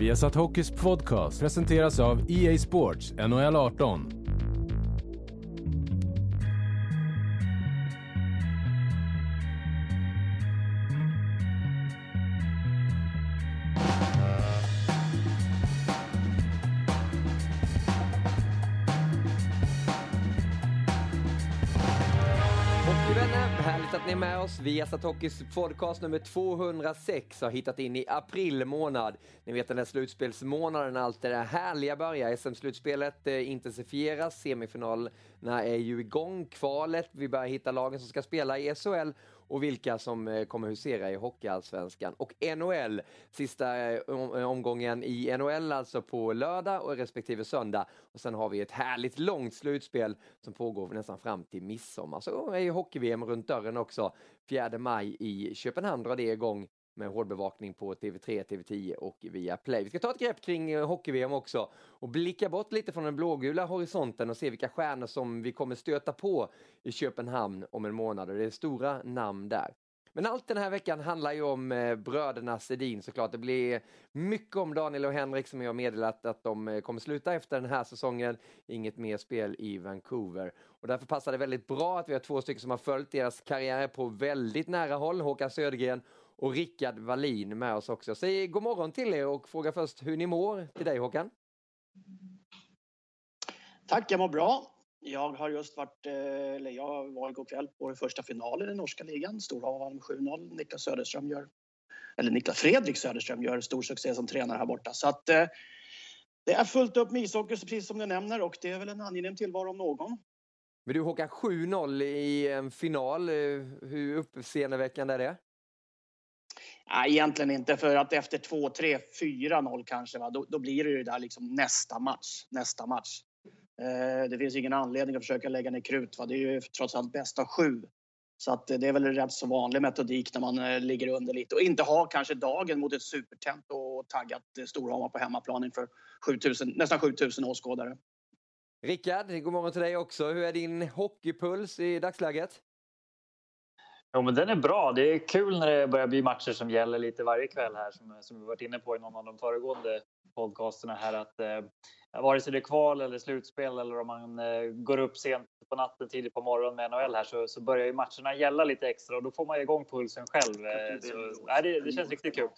Viasat Hockeys podcast presenteras av EA Sports NHL 18. Roligt att ni är med oss. Viasat Hockeys podcast nummer 206 har hittat in i april månad. Ni vet den där slutspelsmånaden, allt det där härliga börjar. SM-slutspelet eh, intensifieras, semifinalerna är ju igång, kvalet, vi börjar hitta lagen som ska spela i SHL och vilka som eh, kommer husera i Hockeyallsvenskan. Och NHL, sista eh, eh, omgången i NHL alltså på lördag och respektive söndag. Och sen har vi ett härligt långt slutspel som pågår nästan fram till midsommar. Så är ju hockey-VM runt dörren också. 4 maj i Köpenhamn drar det igång med hårdbevakning på TV3, TV10 och via Play. Vi ska ta ett grepp kring eh, hockey-VM också och blicka bort lite från den blågula horisonten och se vilka stjärnor som vi kommer stöta på i Köpenhamn om en månad och det är stora namn där. Men allt den här veckan handlar ju om eh, bröderna Sedin såklart. Det blir mycket om Daniel och Henrik som jag har meddelat att de eh, kommer sluta efter den här säsongen. Inget mer spel i Vancouver. Och därför passar det väldigt bra att vi har två stycken som har följt deras karriärer på väldigt nära håll. Håkan Södergren och Rickard Wallin med oss också. Säg god morgon till er och fråga först hur ni mår. Till dig Håkan. Tack, jag mår bra. Jag har just varit, eh, eller jag var igår kväll på första finalen i den norska ligan. Storhav vann med 7-0. Niklas Söderström gör, eller Niklas Fredrik Söderström gör stor succé som tränare här borta. Så att eh, det är fullt upp med ishockey precis som du nämner och det är väl en angenäm tillvaro om någon. Men du Håkan, 7-0 i en final. Eh, Hur uppseendeväckande är det? Nej, egentligen inte för att efter 2-3, 4-0 kanske, va, då, då blir det ju där liksom nästa match. Nästa match. Eh, det finns ingen anledning att försöka lägga ner krut. Va? Det är ju trots allt bästa sju. Så att det är väl en rätt så vanlig metodik när man eh, ligger under lite och inte har kanske dagen mot ett supertempo och taggat eh, Storhamar på hemmaplan inför 7000, nästan 7000 åskådare. Rickard, god morgon till dig också. Hur är din hockeypuls i dagsläget? Jo, men den är bra. Det är kul när det börjar bli matcher som gäller lite varje kväll här som, som vi varit inne på i någon av de föregående podcasterna här att eh, vare sig det är kval eller slutspel eller om man eh, går upp sent på natten tidigt på morgonen med NHL här så, så börjar ju matcherna gälla lite extra och då får man igång pulsen själv. Eh, så, nej, det, det känns riktigt kul.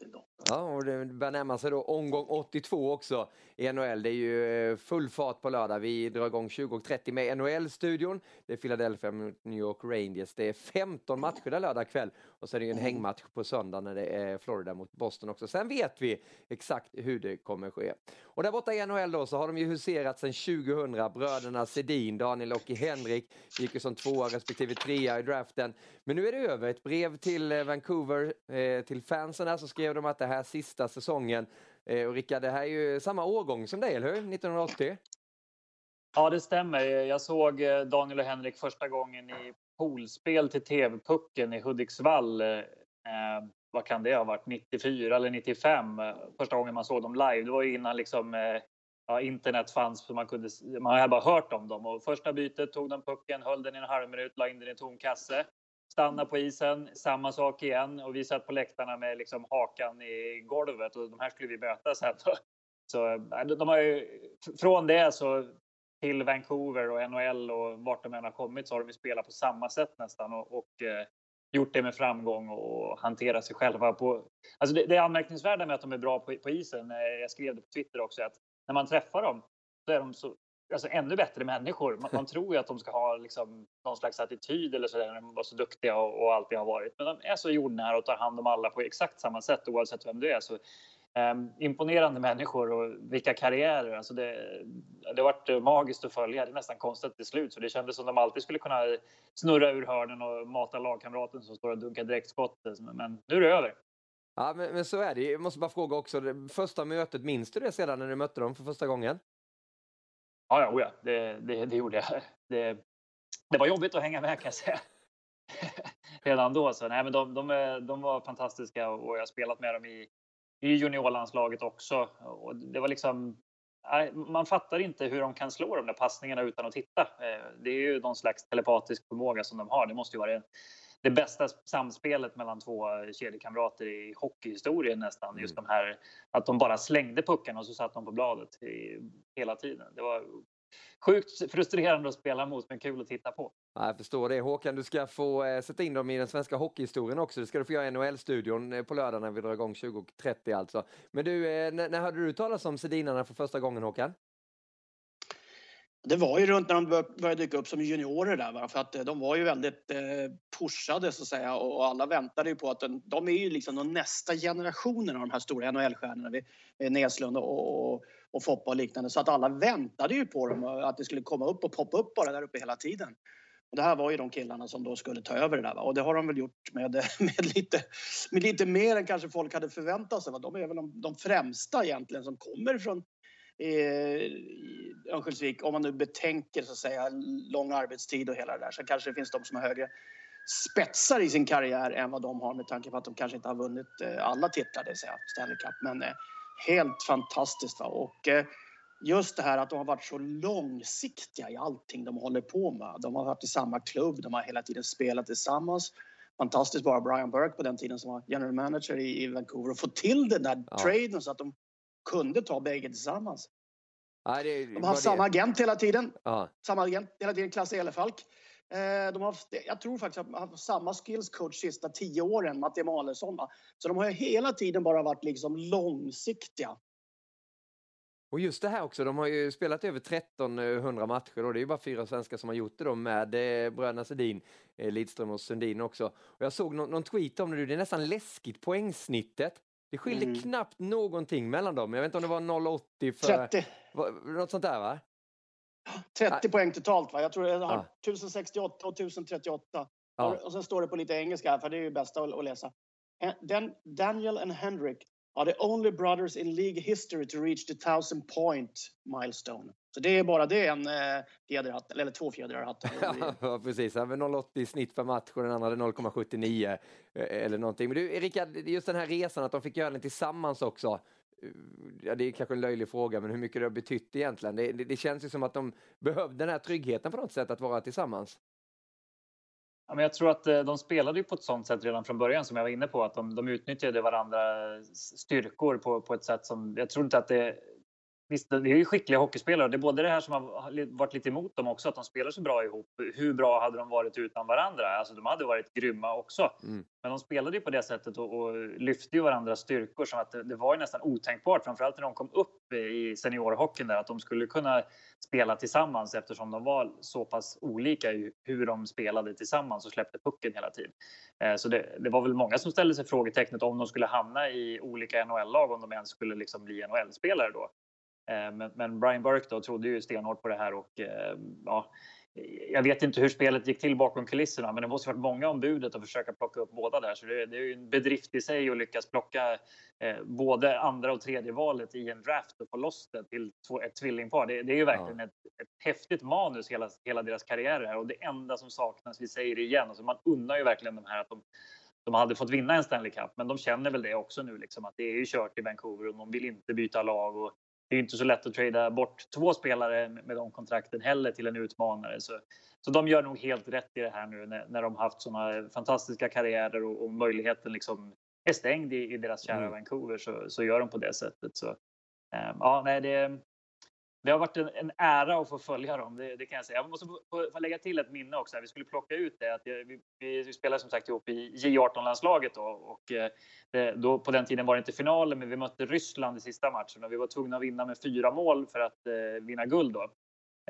Ja, och det börjar närma sig då omgång 82 också i NHL. Det är ju eh, full fart på lördag. Vi drar igång 20.30 med NHL-studion. Det är Philadelphia mot New York Rangers. Det är 15 matcher där lördag kväll och så är det ju en hängmatch på söndag när det är Florida mot Boston också. Sen vet vi exakt hur det kommer ske. Och där borta i NHL då så har de ju huserat sedan 2000. Bröderna Sedin, Daniel och Henrik gick ju som tvåa respektive trea i draften. Men nu är det över. Ett brev till eh, Vancouver, eh, till fansen där så skrev de att det här är sista säsongen. Eh, och Rickard, det här är ju samma årgång som dig, eller hur? 1980? Ja, det stämmer. Jag såg eh, Daniel och Henrik första gången i poolspel till TV-pucken i Hudiksvall. Eh, eh, vad kan det ha varit? 94 eller 95? Första gången man såg dem live. Det var ju innan liksom, eh, ja, internet fanns. för man, kunde, man hade bara hört om dem. Och första bytet tog de pucken, höll den i en halv minut, la in den i en tom kasse. Stanna på isen, samma sak igen. Och vi satt på läktarna med liksom hakan i golvet och de här skulle vi möta sen. Så äh, de har ju, från det så till Vancouver och NHL och vart de än har kommit så har de ju spelat på samma sätt nästan och, och eh, gjort det med framgång och hanterat sig själva på... Alltså det, det anmärkningsvärda med att de är bra på, på isen, eh, jag skrev det på Twitter också, att när man träffar dem så är de så alltså ännu bättre människor. Man, man tror ju att de ska ha liksom någon slags attityd eller så där, när de var så duktiga och, och alltid har varit. Men de är så jordnära och tar hand om alla på exakt samma sätt oavsett vem du är. Så, um, imponerande människor och vilka karriärer. Alltså det, det har varit eh, magiskt att följa. Det är nästan konstigt till slut. Så det kändes som de alltid skulle kunna snurra ur hörnen och mata lagkamraten som står och dunkar direktskott. Men nu är det över. Ja, men, men så är det. Jag måste bara fråga också, det första mötet, minns du det sedan när du mötte dem för första gången? Ja, ja, oh ja. Det, det, det gjorde jag. Det, det var jobbigt att hänga med kan jag säga. Redan då. Så, nej, men de, de, de var fantastiska och jag har spelat med dem i, i juniorlandslaget också. Och det var liksom, man fattar inte hur de kan slå de där passningarna utan att titta. Eh, det är ju någon slags telepatisk förmåga som de har. Det måste ju vara det bästa samspelet mellan två kedjekamrater i hockeyhistorien nästan. Just mm. de här att de bara slängde puckarna och så satt de på bladet i, hela tiden. Det var sjukt frustrerande att spela mot men kul att titta på. Ja, jag förstår det. Håkan, du ska få eh, sätta in dem i den svenska hockeyhistorien också. Det ska du få göra i NHL-studion eh, på lördag när vi drar igång 20.30 alltså. Men du, eh, när, när hörde du talas om Sedinarna för första gången Håkan? Det var ju runt när de började dyka upp som juniorer där, va? för att eh, de var ju väldigt eh, pushade så att säga och alla väntade ju på att de, de är ju liksom de nästa generationen av de här stora NHL-stjärnorna, Näslund och, och, och Foppa och liknande. Så att alla väntade ju på dem, att det skulle komma upp och poppa upp bara där uppe hela tiden. Och det här var ju de killarna som då skulle ta över det där. Va? Och det har de väl gjort med, eh, med, lite, med lite mer än kanske folk hade förväntat sig. Va? De är väl de, de främsta egentligen som kommer från i Örnsköldsvik, om man nu betänker så att säga lång arbetstid och hela det där, så kanske det finns de som har högre spetsar i sin karriär än vad de har med tanke på att de kanske inte har vunnit eh, alla titlar, det vill säga Stanley Cup. Men eh, helt fantastiskt. Va? Och eh, just det här att de har varit så långsiktiga i allting de håller på med. De har varit i samma klubb, de har hela tiden spelat tillsammans. Fantastiskt bara Brian Burke på den tiden som var general manager i, Vancouver och få till den där ja. traden så att de kunde ta bägge tillsammans. Ja, det, de har samma det. agent hela tiden. Ja. Samma agent hela tiden, Klasse Elefalk. Eh, de har, jag tror faktiskt att de har haft samma skills coach sista tio åren, Matti Emanuelsson. Så de har hela tiden bara varit liksom långsiktiga. Och just det här också, de har ju spelat över 1300 matcher och det är ju bara fyra svenskar som har gjort det då med bröderna Sedin, eh, Lidström och Sundin också. Och jag såg någon, någon tweet om det, det är nästan läskigt poängsnittet det skilde mm. knappt någonting mellan dem. Jag vet inte om det var 0,80 för... 30. Något sånt där va? 30 ja. poäng totalt va? Jag tror jag har ja. 1068 och 1038. Ja. Och sen står det på lite engelska här, för det är ju bästa att läsa. Dan Daniel and Henrik are the only brothers in League history to reach the thousand point milestone. Så det är bara det en eh, fjäderhatt, eller två fjädrar hatten. ja, precis. Han 0,80 i snitt per match och den andra hade 0,79 eh, eller någonting. Men du, Rickard, just den här resan, att de fick göra den tillsammans också. Eh, ja, det är kanske en löjlig fråga, men hur mycket det har betytt egentligen? Det, det, det känns ju som att de behövde den här tryggheten på något sätt att vara tillsammans. Ja, men jag tror att de spelade på ett sånt sätt redan från början som jag var inne på, att de, de utnyttjade varandras styrkor på, på ett sätt som jag tror inte att det Visst, det är ju skickliga hockeyspelare. Det är både det här som har varit lite emot dem också, att de spelar så bra ihop. Hur bra hade de varit utan varandra? Alltså, de hade varit grymma också. Mm. Men de spelade ju på det sättet och, och lyfte ju varandras styrkor som att det, det, var ju nästan otänkbart, framförallt när de kom upp i seniorhockeyn där, att de skulle kunna spela tillsammans eftersom de var så pass olika i hur de spelade tillsammans och släppte pucken hela tiden. Eh, så det, det, var väl många som ställde sig frågetecknet om de skulle hamna i olika NHL-lag, om de ens skulle liksom bli NHL-spelare då. Eh, men, men, Brian Burke då trodde ju stenhårt på det här och eh, ja, jag vet inte hur spelet gick till bakom kulisserna, men det måste varit många om budet att försöka plocka upp båda där. Så det, det är ju en bedrift i sig att lyckas plocka eh, både andra och tredje valet i en draft och få loss det till två, ett tvillingpar. Det, det är ju verkligen ja. ett, ett häftigt manus hela, hela deras karriär här och det enda som saknas, vi säger det igen, alltså man unnar ju verkligen de här att de de hade fått vinna en Stanley Cup, men de känner väl det också nu liksom att det är ju kört i Vancouver och de vill inte byta lag och det är inte så lätt att trada bort två spelare med de kontrakten heller till en utmanare. Så, så de gör nog helt rätt i det här nu när, när de haft såna fantastiska karriärer och, och möjligheten liksom är stängd i, i deras kära mm. Vancouver så, så gör de på det sättet. Så, um, ja, nej, det, det har varit en, en, ära att få följa dem, det, det kan jag säga. Jag måste få, få, lägga till ett minne också. Vi skulle plocka ut det. Att vi, vi, vi spelade som sagt ihop i J18-landslaget då, och eh, det, då, på den tiden var det inte finalen, men vi mötte Ryssland i sista matchen och vi var tvungna att vinna med fyra mål för att eh, vinna guld. Då.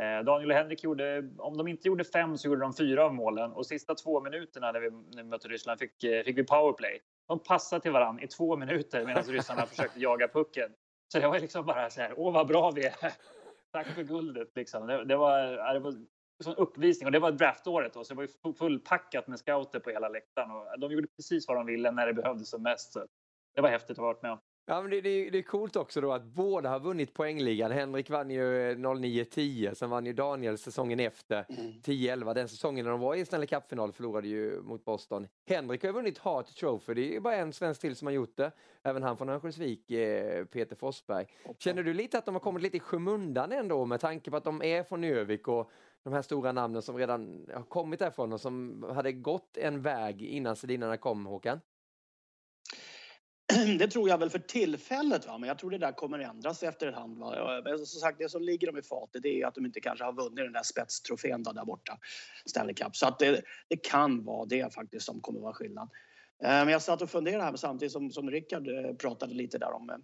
Eh, Daniel och Henrik gjorde, om de inte gjorde fem så gjorde de fyra av målen och sista två minuterna när vi, när vi mötte Ryssland fick, eh, fick vi powerplay. De passade till varandra i två minuter medan ryssarna försökte jaga pucken. Så det var liksom bara så här, åh vad bra vi är. Tack för guldet liksom. Det, det var, det var sån uppvisning och det var draftåret då, så det var ju fullpackat med scouter på hela läktaren och de gjorde precis vad de ville när det behövdes som mest. Så det var häftigt att ha varit med om. Ja, men det, det, det, är coolt också då att båda har vunnit poängligan. Henrik vann ju 09-10, sen vann ju Daniel säsongen efter 10-11. Mm. Den säsongen när de var i Stanley Cup-final förlorade ju mot Boston. Henrik har ju vunnit Hart Trophy, det är bara en svensk till som har gjort det. Även han från Örnsköldsvik, eh, Peter Forsberg. Känner du lite att de har kommit lite i skymundan ändå med tanke på att de är från Övik och de här stora namnen som redan har kommit därifrån och som hade gått en väg innan Sedinarna kom, Håkan? det tror jag väl för tillfället, va? men jag tror det där kommer ändras efterhand. Va? Men som sagt, det som ligger dem i fatet är att de inte kanske har vunnit den där spetstrofén där borta, Stanley Cup. Så att det, det kan vara det faktiskt som kommer vara skillnad. Eh, men jag satt och funderade här samtidigt som, som Rickard eh, pratade lite där om eh,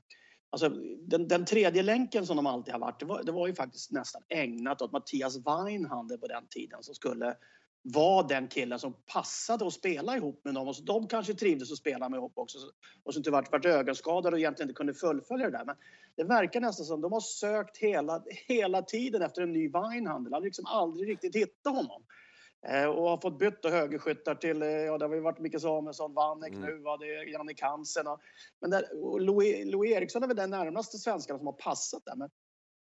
Alltså, den, den tredje länken som de alltid har varit, det var, det var ju faktiskt nästan ägnat åt Mattias Weinhandel på den tiden som skulle var den killen som passade att spela ihop med dem. Och så de kanske trivdes att spela med ihop också. Och så inte varit, varit ögonskadade och egentligen inte kunde fullfölja det där. Men det verkar nästan som de har sökt hela, hela tiden efter en ny Weinhandel. Har liksom aldrig riktigt hittat honom. Eh, och har fått byta högerskyttar till, eh, ja det har ju varit Micke Samuelsson, Wanneck mm. nu, va, det är Jannik Hansen. Och, men där, Louis, Louis Eriksson är väl den närmaste svenskarna som har passat där. Men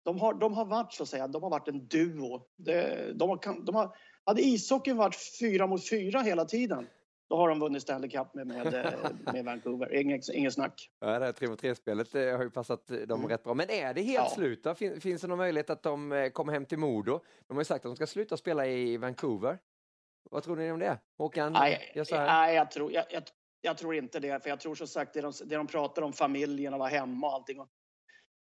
de har, de har varit så att säga, de har varit en duo. De, de, har, de har hade ishockeyn varit fyra mot fyra hela tiden, då har de vunnit Stanley Cup med, med, eh, med Vancouver. Inget, inget snack. Ja, det här 3 mot 3-spelet eh, har ju passat dem mm. rätt bra. Men är det helt ja. slut då? Finns det någon möjlighet att de eh, kommer hem till Modo? De har ju sagt att de ska sluta spela i Vancouver. Vad tror ni om det? Håkan? Nej, jag, nej, jag, tror, jag, jag, jag, tror inte det. För jag tror som sagt, det de, det de pratar om familjen och vara hemma och allting. Och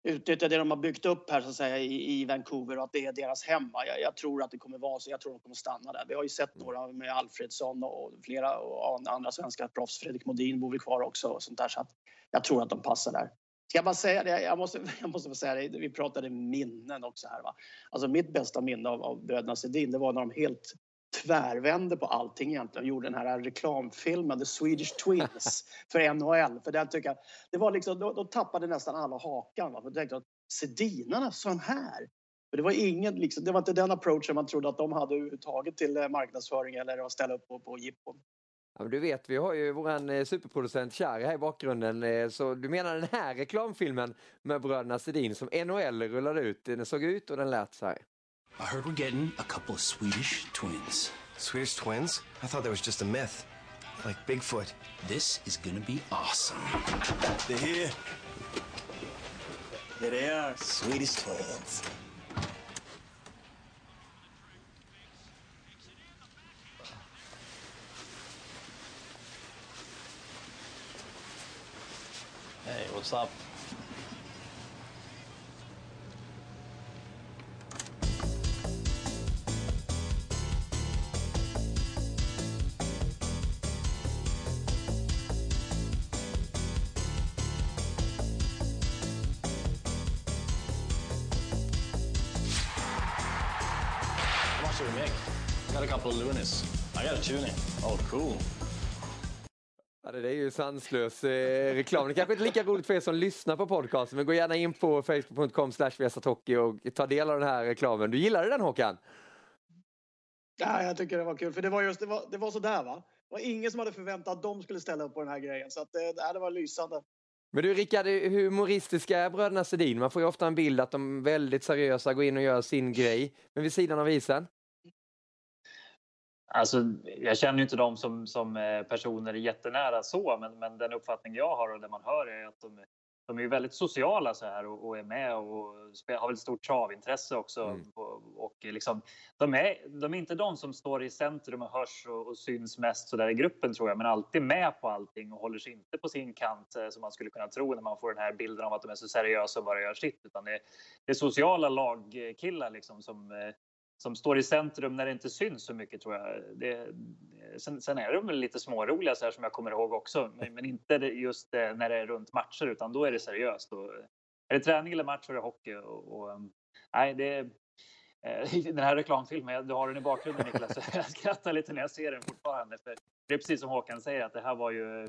utnyttja det de har byggt upp här så att säga, i, i Vancouver och att det är deras hemma. Jag, jag, tror att det kommer vara så. Jag tror de kommer stanna där. Vi har ju sett några med Alfredsson och flera och andra svenska proffs. Fredrik Modin bor vi kvar också och sånt där. Så att jag tror att de passar där. Ska jag bara säga det? Jag måste, jag måste få säga det. Vi pratade minnen också här. Va? Alltså mitt bästa minne av, av bröderna Sedin, det var när de helt tvärvände på allting egentligen. Gjorde den här reklamfilmen The Swedish Twins för NHL. För den tycker jag, det var liksom, då, då tappade nästan alla hakan. Va? För tänkte att Sedinarna, sån här. För det var ingen, liksom, det var inte den approachen man trodde att de hade överhuvudtaget till eh, marknadsföring eller att ställa upp på, på jippon. Ja, du vet, vi har ju våran eh, superproducent Cherry här i bakgrunden. Eh, så du menar den här reklamfilmen med bröderna Sedin som NHL rullade ut, den såg ut och den lät så här. I heard we're getting a couple of Swedish twins. Swedish twins? I thought that was just a myth. Like Bigfoot. This is gonna be awesome. They're here. Here they are, Swedish twins. Hey, what's up? Couple of Lunis. I got a tuning. Oh, cool. Ja, det är ju sanslös eh, reklam. Det kanske inte är lika roligt för er som lyssnar på podcasten, men gå gärna in på facebook.com och ta del av den här reklamen. Du gillade den Håkan? Ja, jag tycker det var kul, för det var just det var, det var sådär va. Det var ingen som hade förväntat att de skulle ställa upp på den här grejen, så att det, det var lysande. Men du Rickard, humoristiska är bröderna Sedin. Man får ju ofta en bild att de är väldigt seriösa, går in och gör sin grej. Men vid sidan av isen? Alltså, jag känner ju inte dem som, som eh, personer jättenära så, men, men den uppfattning jag har och det man hör är att de, de är väldigt sociala så här och, och är med och har väl stort travintresse också. Mm. Och, och, liksom, de, är, de är inte de som står i centrum och hörs och, och syns mest så där i gruppen tror jag, men alltid med på allting och håller sig inte på sin kant eh, som man skulle kunna tro när man får den här bilden av att de är så seriösa och bara gör sitt. Utan det, det är sociala lagkillar liksom som eh, som står i centrum när det inte syns så mycket tror jag. Det, sen, sen, är de lite småroliga så här som jag kommer ihåg också, men, men inte just eh, när det är runt matcher utan då är det seriöst. Och, eh, är det träning eller match så är det hockey. Och, och eh, nej, det, den här reklamfilmen, du har den i bakgrunden Niklas, jag skrattar lite när jag ser den fortfarande. För det är precis som Håkan säger att det här var ju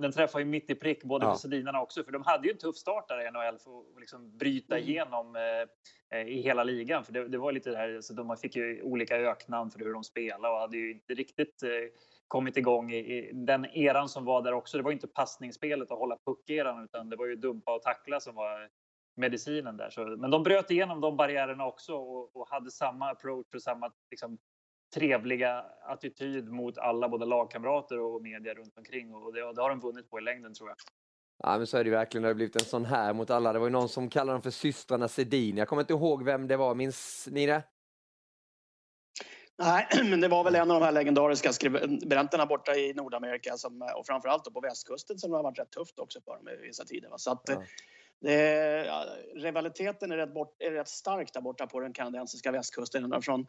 den träffar ju mitt i prick både ja. för Sedinarna också, för de hade ju en tuff start där i NHL för att liksom bryta mm. igenom eh, eh, i hela ligan. För det, det var lite det här, så de fick ju olika öknamn för hur de spelade och hade ju inte riktigt eh, kommit igång i, i, den eran som var där också. Det var ju inte passningsspelet och hålla puck-eran utan det var ju dumpa och tackla som var medicinen där. Så, men de bröt igenom de barriärerna också och, och hade samma approach och samma liksom, trevliga attityd mot alla, både lagkamrater och media runt omkring. Och det, det har de vunnit på i längden tror jag. Ja men så är det ju verkligen, det har blivit en sån här mot alla. Det var ju någon som kallade dem för systrarna Sedin. Jag kommer inte ihåg vem det var, minns ni det? Nej, men det var väl en av de här legendariska skribenterna borta i Nordamerika som, och framförallt på västkusten som har varit rätt tufft också för dem i vissa tider. Så att, ja det, ja, rivaliteten är rätt, bort, är rätt stark där borta på den kanadensiska västkusten. Ända från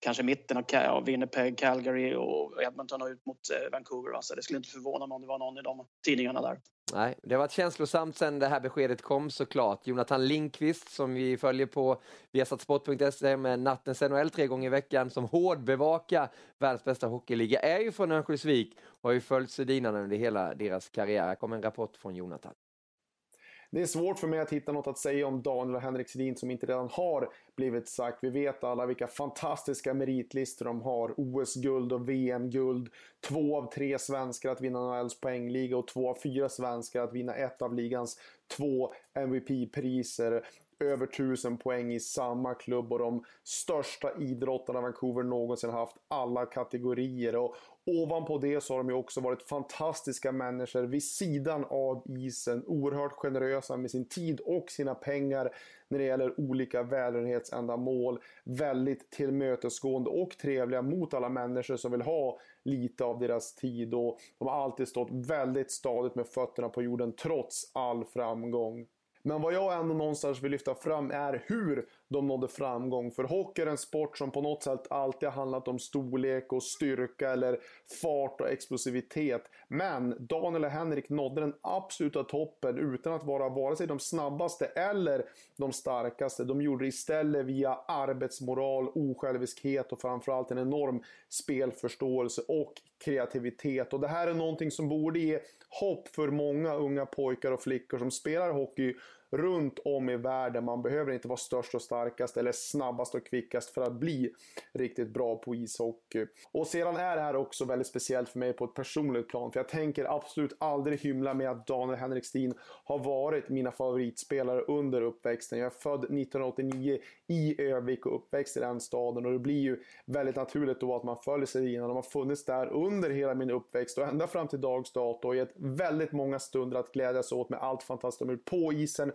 kanske mitten av Winnipeg, Calgary och Edmonton och ut mot eh, Vancouver. Så det skulle inte förvåna mig om det var någon i de tidningarna där. Nej, det har varit känslosamt sen det här beskedet kom såklart. Jonathan Lindqvist som vi följer på viasatsport.se med Nattens NHL tre gånger i veckan som hårdbevakar världens bästa hockeyliga är ju från Örnsköldsvik och har ju följt Sedinarna under hela deras karriär. Här kommer en rapport från Jonathan. Det är svårt för mig att hitta något att säga om Daniel och Henrik Sedin som inte redan har blivit sagt. Vi vet alla vilka fantastiska meritlistor de har. OS-guld och VM-guld. Två av tre svenskar att vinna NHLs poängliga och två av fyra svenskar att vinna ett av ligans två MVP-priser över 1000 poäng i samma klubb och de största idrottarna Vancouver någonsin haft. Alla kategorier. Och ovanpå det så har de ju också varit fantastiska människor vid sidan av isen. Oerhört generösa med sin tid och sina pengar när det gäller olika välgörenhetsändamål. Väldigt tillmötesgående och trevliga mot alla människor som vill ha lite av deras tid. Och de har alltid stått väldigt stadigt med fötterna på jorden trots all framgång. Men vad jag ändå någonstans vill lyfta fram är hur de nådde framgång. För hockey är en sport som på något sätt alltid har handlat om storlek och styrka eller fart och explosivitet. Men Daniel och Henrik nådde den absoluta toppen utan att vara vare sig de snabbaste eller de starkaste. De gjorde det istället via arbetsmoral, osjälviskhet och framförallt en enorm spelförståelse och kreativitet. Och det här är någonting som borde ge hopp för många unga pojkar och flickor som spelar hockey runt om i världen. Man behöver inte vara störst och starkast eller snabbast och kvickast för att bli riktigt bra på ishockey. Och sedan är det här också väldigt speciellt för mig på ett personligt plan. För jag tänker absolut aldrig hymla med att Daniel Henrik har varit mina favoritspelare under uppväxten. Jag är född 1989 i Övik och uppväxt i den staden och det blir ju väldigt naturligt då att man följer sig innan. De har funnits där under hela min uppväxt och ända fram till dags dato och gett väldigt många stunder att glädjas åt med allt fantastiskt de gjort på isen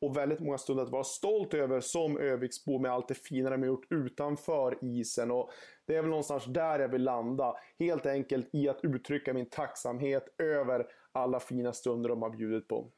och väldigt många stunder att vara stolt över som Öviksbo med allt det fina de har gjort utanför isen. Och det är väl någonstans där jag vill landa. Helt enkelt i att uttrycka min tacksamhet över alla fina stunder de har bjudit på.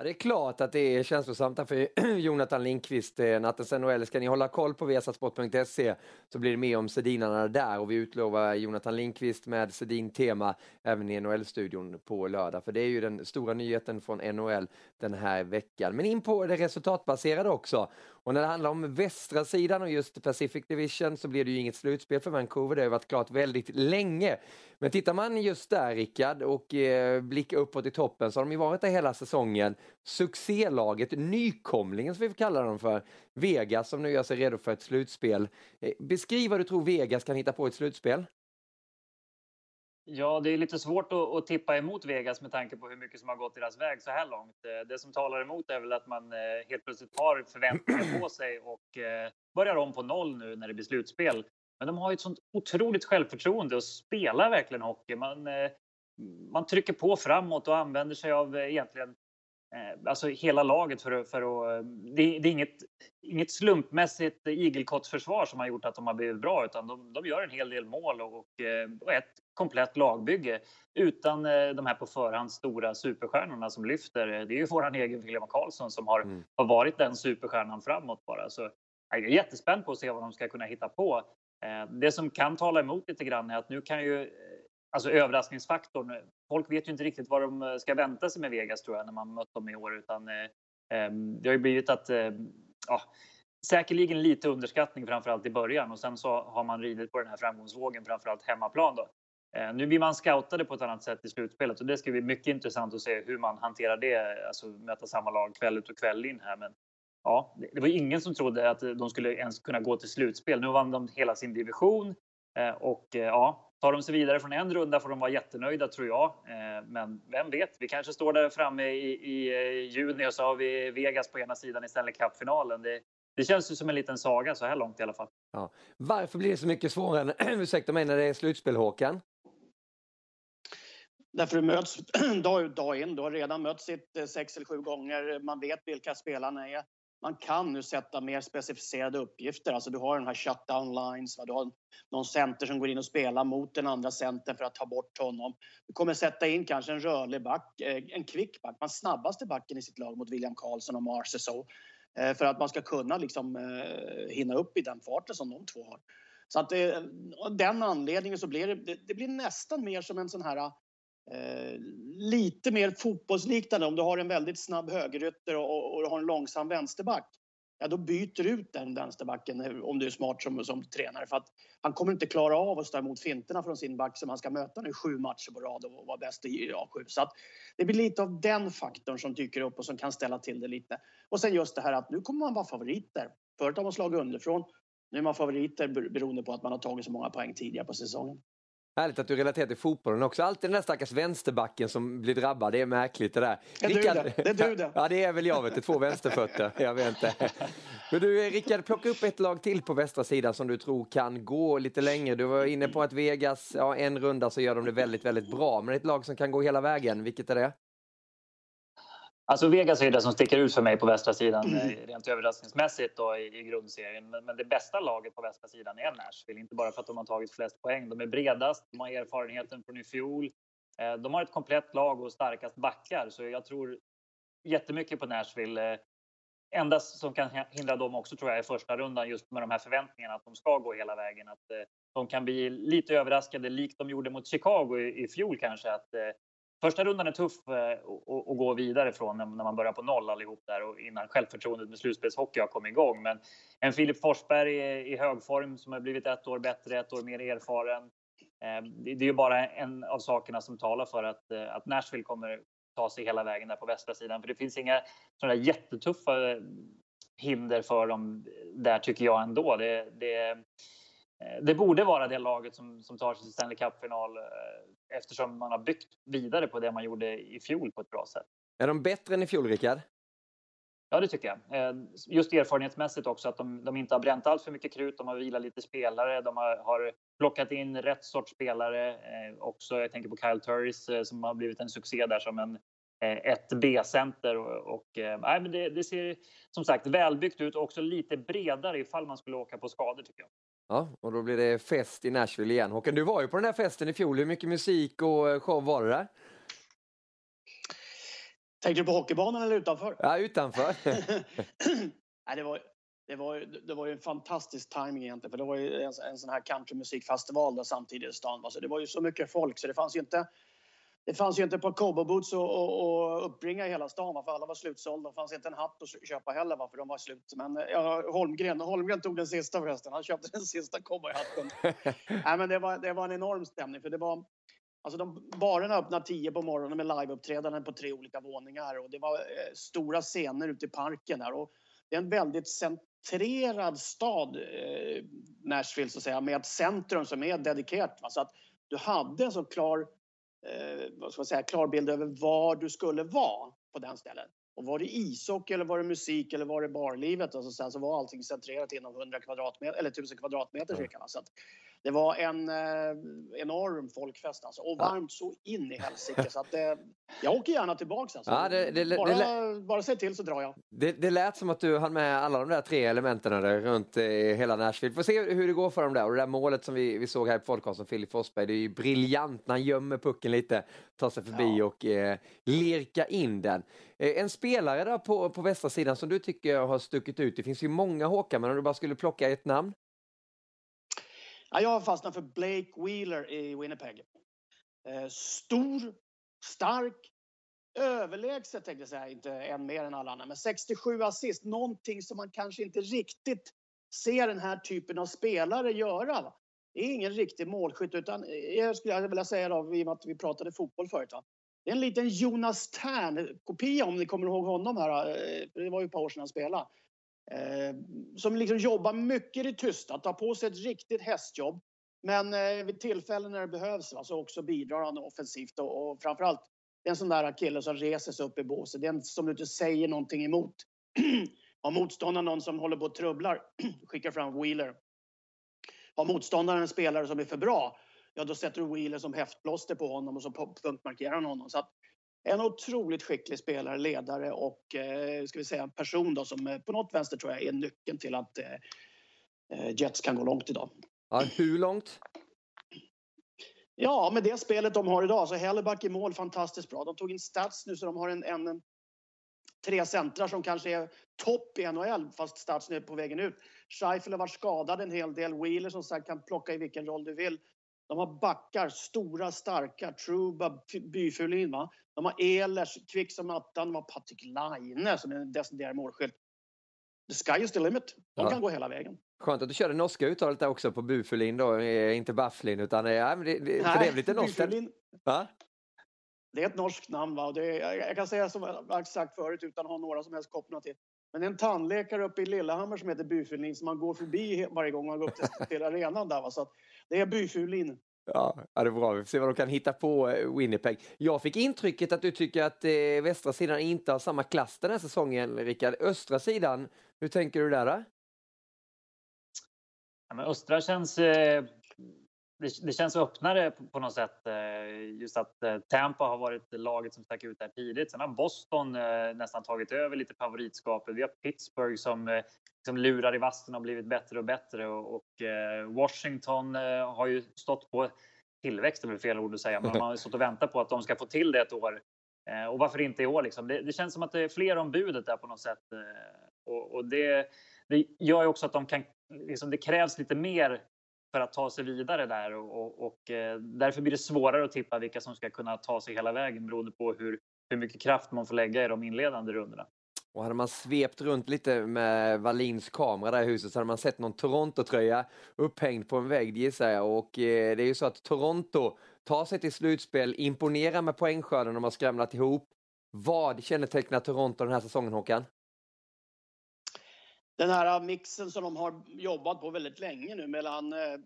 Ja, det är klart att det är känslosamt för Jonathan Lindqvist. Eh, Nattens NHL, ska ni hålla koll på viasatsport.se så blir det mer om Sedinarna där och vi utlovar Jonathan Lindqvist med Sedin-tema även i NHL-studion på lördag. För det är ju den stora nyheten från NHL den här veckan. Men in på det resultatbaserade också. Och när det handlar om västra sidan och just Pacific Division så blir det ju inget slutspel för Vancouver. Det har varit klart väldigt länge. Men tittar man just där Rickard och eh, blickar uppåt i toppen så har de ju varit där hela säsongen. Succélaget, nykomlingen som vi får kalla dem för, Vegas som nu gör sig redo för ett slutspel. Eh, beskriv vad du tror Vegas kan hitta på ett slutspel. Ja, det är lite svårt att, att, tippa emot Vegas med tanke på hur mycket som har gått deras väg så här långt. Eh, det som talar emot är väl att man eh, helt plötsligt har förväntningar på sig och börjar om på noll nu när det blir slutspel. Men de har ju ett sånt otroligt självförtroende och spelar verkligen hockey. Man, man trycker på framåt och använder sig av egentligen alltså hela laget för, för att... Det, det är inget, inget slumpmässigt igelkottsförsvar som har gjort att de har blivit bra, utan de, de gör en hel del mål och, och ett komplett lagbygge utan de här på förhand stora superstjärnorna som lyfter. Det är ju våran egen William Karlsson som har, mm. har varit den superstjärnan framåt bara. Så jag är jättespänd på att se vad de ska kunna hitta på. Det som kan tala emot lite grann är att nu kan ju alltså överraskningsfaktorn. Folk vet ju inte riktigt vad de eh, ska vänta sig med Vegas tror jag när man mött dem i år utan eh, ehm, det har ju blivit att eh, ja, säkerligen lite underskattning framförallt i början och sen så har man ridit på den här framgångsvågen framförallt hemmaplan då. Eh, nu blir man scoutade på ett annat sätt i slutspelet och det ska bli mycket intressant att se hur man hanterar det, alltså möta samma lag kväll ut och kväll in här. Men ja, det var ingen som trodde att de skulle ens kunna gå till slutspel. Nu vann de hela sin division eh, och eh, ja, Tar de sig vidare från en runda får de vara jättenöjda tror jag. Eh, men vem vet, vi kanske står där framme i, i eh, juni och så har vi Vegas på ena sidan i Stanley Cup-finalen. Det, det känns ju som en liten saga så här långt i alla fall. Ja. Varför blir det så mycket svårare, ursäkta mig, när det är slutspel Håkan? Därför du möts dag ut dag in. Du har redan mött sitt eh, sex eller sju gånger. Man vet vilka spelarna är man kan nu sätta mer specificerade uppgifter. Alltså du har den här shutdown lines, du har någon center som går in och spelar mot den andra centern för att ta bort honom. Du kommer sätta in kanske en rörlig back, eh, en quick back, man snabbaste backen i sitt lag mot William Karlsson och Mars så. Eh, för att man ska kunna liksom eh, hinna upp i den farten som de två har. Så att av den anledningen så blir det, det blir nästan mer som en sån här Eh, lite mer fotbollsliknande. Om du har en väldigt snabb högerytter och, och, har en långsam vänsterback. Ja, då byter du ut den vänsterbacken eh, om du är smart som, som tränare. För att han kommer inte klara av att stå emot finterna från sin back som han ska möta nu sju matcher på rad och vara bäst i A7. Så att det blir lite av den faktorn som dyker upp och som kan ställa till det lite. Och sen just det här att nu kommer man vara favoriter. Förut har man slagit underifrån. Nu är man favoriter beroende på att man har tagit så många poäng tidigare på säsongen. Härligt att du relaterar till fotbollen också. Alltid den där stackars vänsterbacken som blir drabbad. Det är märkligt det där. Är Rickard... du det? det är du det. Ja, det är väl jag, vet du. Två vänsterfötter. Jag vet inte. Men du, Rickard, plocka upp ett lag till på västra sidan som du tror kan gå lite längre. Du var inne på att Vegas, ja, en runda så gör de det väldigt, väldigt bra. Men ett lag som kan gå hela vägen, vilket är det? Alltså Vegas är det som sticker ut för mig på västra sidan mm. Eh, rent överraskningsmässigt då, i, i grundserien. Men, men, det bästa laget på västra sidan är Nashville. Inte bara för att de har tagit flest poäng. De är bredast, de har erfarenheten från i fjol. Eh, de har ett komplett lag och starkast backar. Så jag tror jättemycket på Nashville. Eh, endast som kan hindra dem också tror jag är första rundan just med de här förväntningarna att de ska gå hela vägen. Att de kan bli lite överraskade likt de gjorde mot Chicago i, i fjol kanske. Att Första rundan är tuff eh, att gå vidare från när man börjar på noll allihop där och innan självförtroendet med slutspelshockey har kommit igång. Men en Filip Forsberg i hög form som har blivit ett år bättre, ett år mer erfaren. Eh, det är ju bara en av sakerna som talar för att, eh, att Nashville kommer ta sig hela vägen där på västra sidan. För det finns inga sådana jättetuffa hinder för dem där tycker jag ändå. Det, det, det borde vara det laget som, som tar sig till Stanley Cup-final eh, eftersom man har byggt vidare på det man gjorde i fjol på ett bra sätt. Är de bättre än i fjol, Rickard? Ja, det tycker jag. Eh, just erfarenhetsmässigt också att de, de inte har bränt allt för mycket krut. De har vilat lite spelare. De har, har plockat in rätt sorts spelare. också, jag tänker på Kyle Turris som har blivit en succé där som en ett B-center och, och nej, men det, det, ser som sagt välbyggt ut och också lite bredare ifall man skulle åka på skador tycker jag. Ja, och då blir det fest i Nashville igen. Håkan, du var ju på den här festen i fjol. Hur mycket musik och eh, show var det där? Tänkte du på hockeybanan eller utanför? Ja, utanför. Nej, det, var, det, var, det var ju en fantastisk timing egentligen. För det var ju en, en sån här countrymusikfestival samtidigt i stan. Alltså, det var ju så mycket folk så det fanns ju inte det fanns ju inte ett par cowboyboots att uppbringa i hela stan för alla var slutsålda. Det fanns inte en hatt att köpa heller för de var slut. Men ja, Holmgren, Holmgren tog den sista förresten. Han köpte den sista cowboyhatten. Nej, men det, var, det var en enorm stämning för det var Alltså de, barerna öppnade tio på morgonen med liveuppträdanden på tre olika våningar och det var eh, stora scener ute i parken där. Och det är en väldigt centrerad stad, eh, Nashville, så att säga, med ett centrum som är dedikerat. Va? Så att du hade en så klar eh, vad ska man säga, klar bild över var du skulle vara på den stället. Och var det ishockey eller var det musik eller var det barlivet? Och så, sen så var allting centrerat inom 100 kvadratmeter eller 1000 kvadratmeter cirka. Så att det var en eh, enorm folkfest alltså. Och varmt så in i helsike. så att det, jag åker gärna tillbaks alltså. Ja, det, det, bara, det, bara säg till så drar jag. det, det lät som att du hann med alla de där tre elementen där, runt eh, hela Nashville. Får se hur det går för dem där. Och det där målet som vi, vi såg här i podcasten, Filip Forsberg, det är ju briljant när han gömmer pucken lite, tar sig förbi Ja. och eh, lirka in den. Eh, en spelare där på, på västra sidan som du tycker har stuckit ut, det finns ju många Håkan, men om du bara skulle plocka ett namn? Ja, jag har fastnat för Blake Wheeler i Winnipeg. Eh, stor, stark, överlägset tänkte jag säga, inte en mer än alla andra. Men 67 assist, någonting som man kanske inte riktigt ser den här typen av spelare göra. Va? Det är ingen riktig målskytt utan eh, jag skulle vilja säga då, i och med att vi pratade fotboll förut. Va? Det är en liten Jonas Tern-kopia om ni kommer ihåg honom här. Eh, det var ju ett par år sedan han spelade. Eh, som liksom jobbar mycket i det tysta, tar på sig ett riktigt hästjobb. Men eh, vid tillfällen när det behövs va, så också bidrar han offensivt och, och framförallt det är en sån där kille som reser sig upp i båset. Det är en som du inte säger någonting emot. Har motståndaren någon som håller på och trubblar, skickar fram Wheeler. Har motståndaren en spelare som är för bra, ja då sätter du Wheeler som häftplåster på honom och så punktmarkerar han honom. Så att en otroligt skicklig spelare, ledare och eh, ska vi säga en person då som eh, på något vänster tror jag är nyckeln till att eh, Jets kan gå långt idag. Ja, hur långt? Ja, med det spelet de har idag så Helleback i mål fantastiskt bra. De tog in Stats nu så de har en, en, en tre centrar som kanske är topp i NHL fast Stats nu är på vägen ut. Scheifele har varit skadad en hel del. Wheeler som sagt kan plocka i vilken roll du vill. De har backar, stora, starka. Truba, Byfuglin va. De har Ehlers, kvick som attan. De har Patrik Laine som är en deciderad målskytt. The sky is the limit. De Ja. kan gå hela vägen. Skönt att du körde norska uttalet där också på Bufulin då, inte Bafflin utan eh, ja, det, det, för det är väl lite norskt? Va? Det är ett norskt namn. Va? Och Det är, jag kan säga som jag sagt förut utan att ha några som helst kopplingar till. Men det är en tandläkare uppe i Lillehammer som heter Byfulin som man går förbi varje gång man går upp till, till arenan där. Va? Så att det är Byfulin. Ja, det är bra. Vi får se vad de kan hitta på eh, Winnipeg. Jag fick intrycket att du tycker att eh, västra sidan inte har samma klass den här säsongen, Rickard. Östra sidan, hur tänker du där? Då? Ja, men Östra känns... Eh, det, det känns öppnare på, på något sätt. Eh, just att eh, Tampa har varit laget som stack ut där tidigt. Sen har Boston eh, nästan tagit över lite favoritskapet. Vi har Pittsburgh som, som lurar i vassen och blivit bättre och bättre. Och, och Washington har ju stått på tillväxt, är fel ord att säga, men man har ju stått och väntat på att de ska få till det ett år. Och varför inte i år? Liksom? Det, det känns som att det är fler om budet där på något sätt. Och, och det, det gör ju också att de kan, liksom, det krävs lite mer för att ta sig vidare där och, och, och eh, därför blir det svårare att tippa vilka som ska kunna ta sig hela vägen beroende på hur, hur mycket kraft man får lägga i de inledande rundorna. Och hade man svept runt lite med Wallins kamera där i huset så hade man sett någon Toronto-tröja upphängd på en vägg gissar jag. Och eh, det är ju så att Toronto tar sig till slutspel, imponerar med poängskörden de har skramlat ihop. Vad kännetecknar Toronto den här säsongen Håkan? Den här mixen som de har jobbat på väldigt länge nu mellan eh,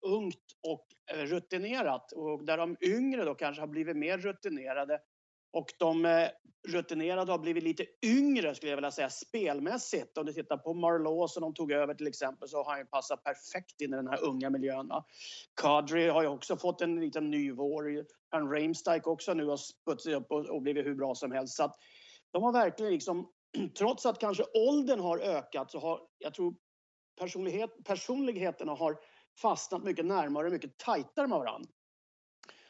ungt och eh, rutinerat. Och där de yngre då kanske har blivit mer rutinerade. Och de eh, rutinerade har blivit lite yngre skulle jag vilja säga spelmässigt. Om du tittar på Marlowe som de tog över till exempel så har han ju passat perfekt in i den här unga miljön. Va? Kadri har ju också fått en liten ny vår. Han Reimstijk också nu har sputsat upp och, och blivit hur bra som helst. Så att de har verkligen liksom, trots att kanske åldern har ökat så har, jag tror personlighet, personligheterna har fastnat mycket närmare och mycket tajtare med varandra.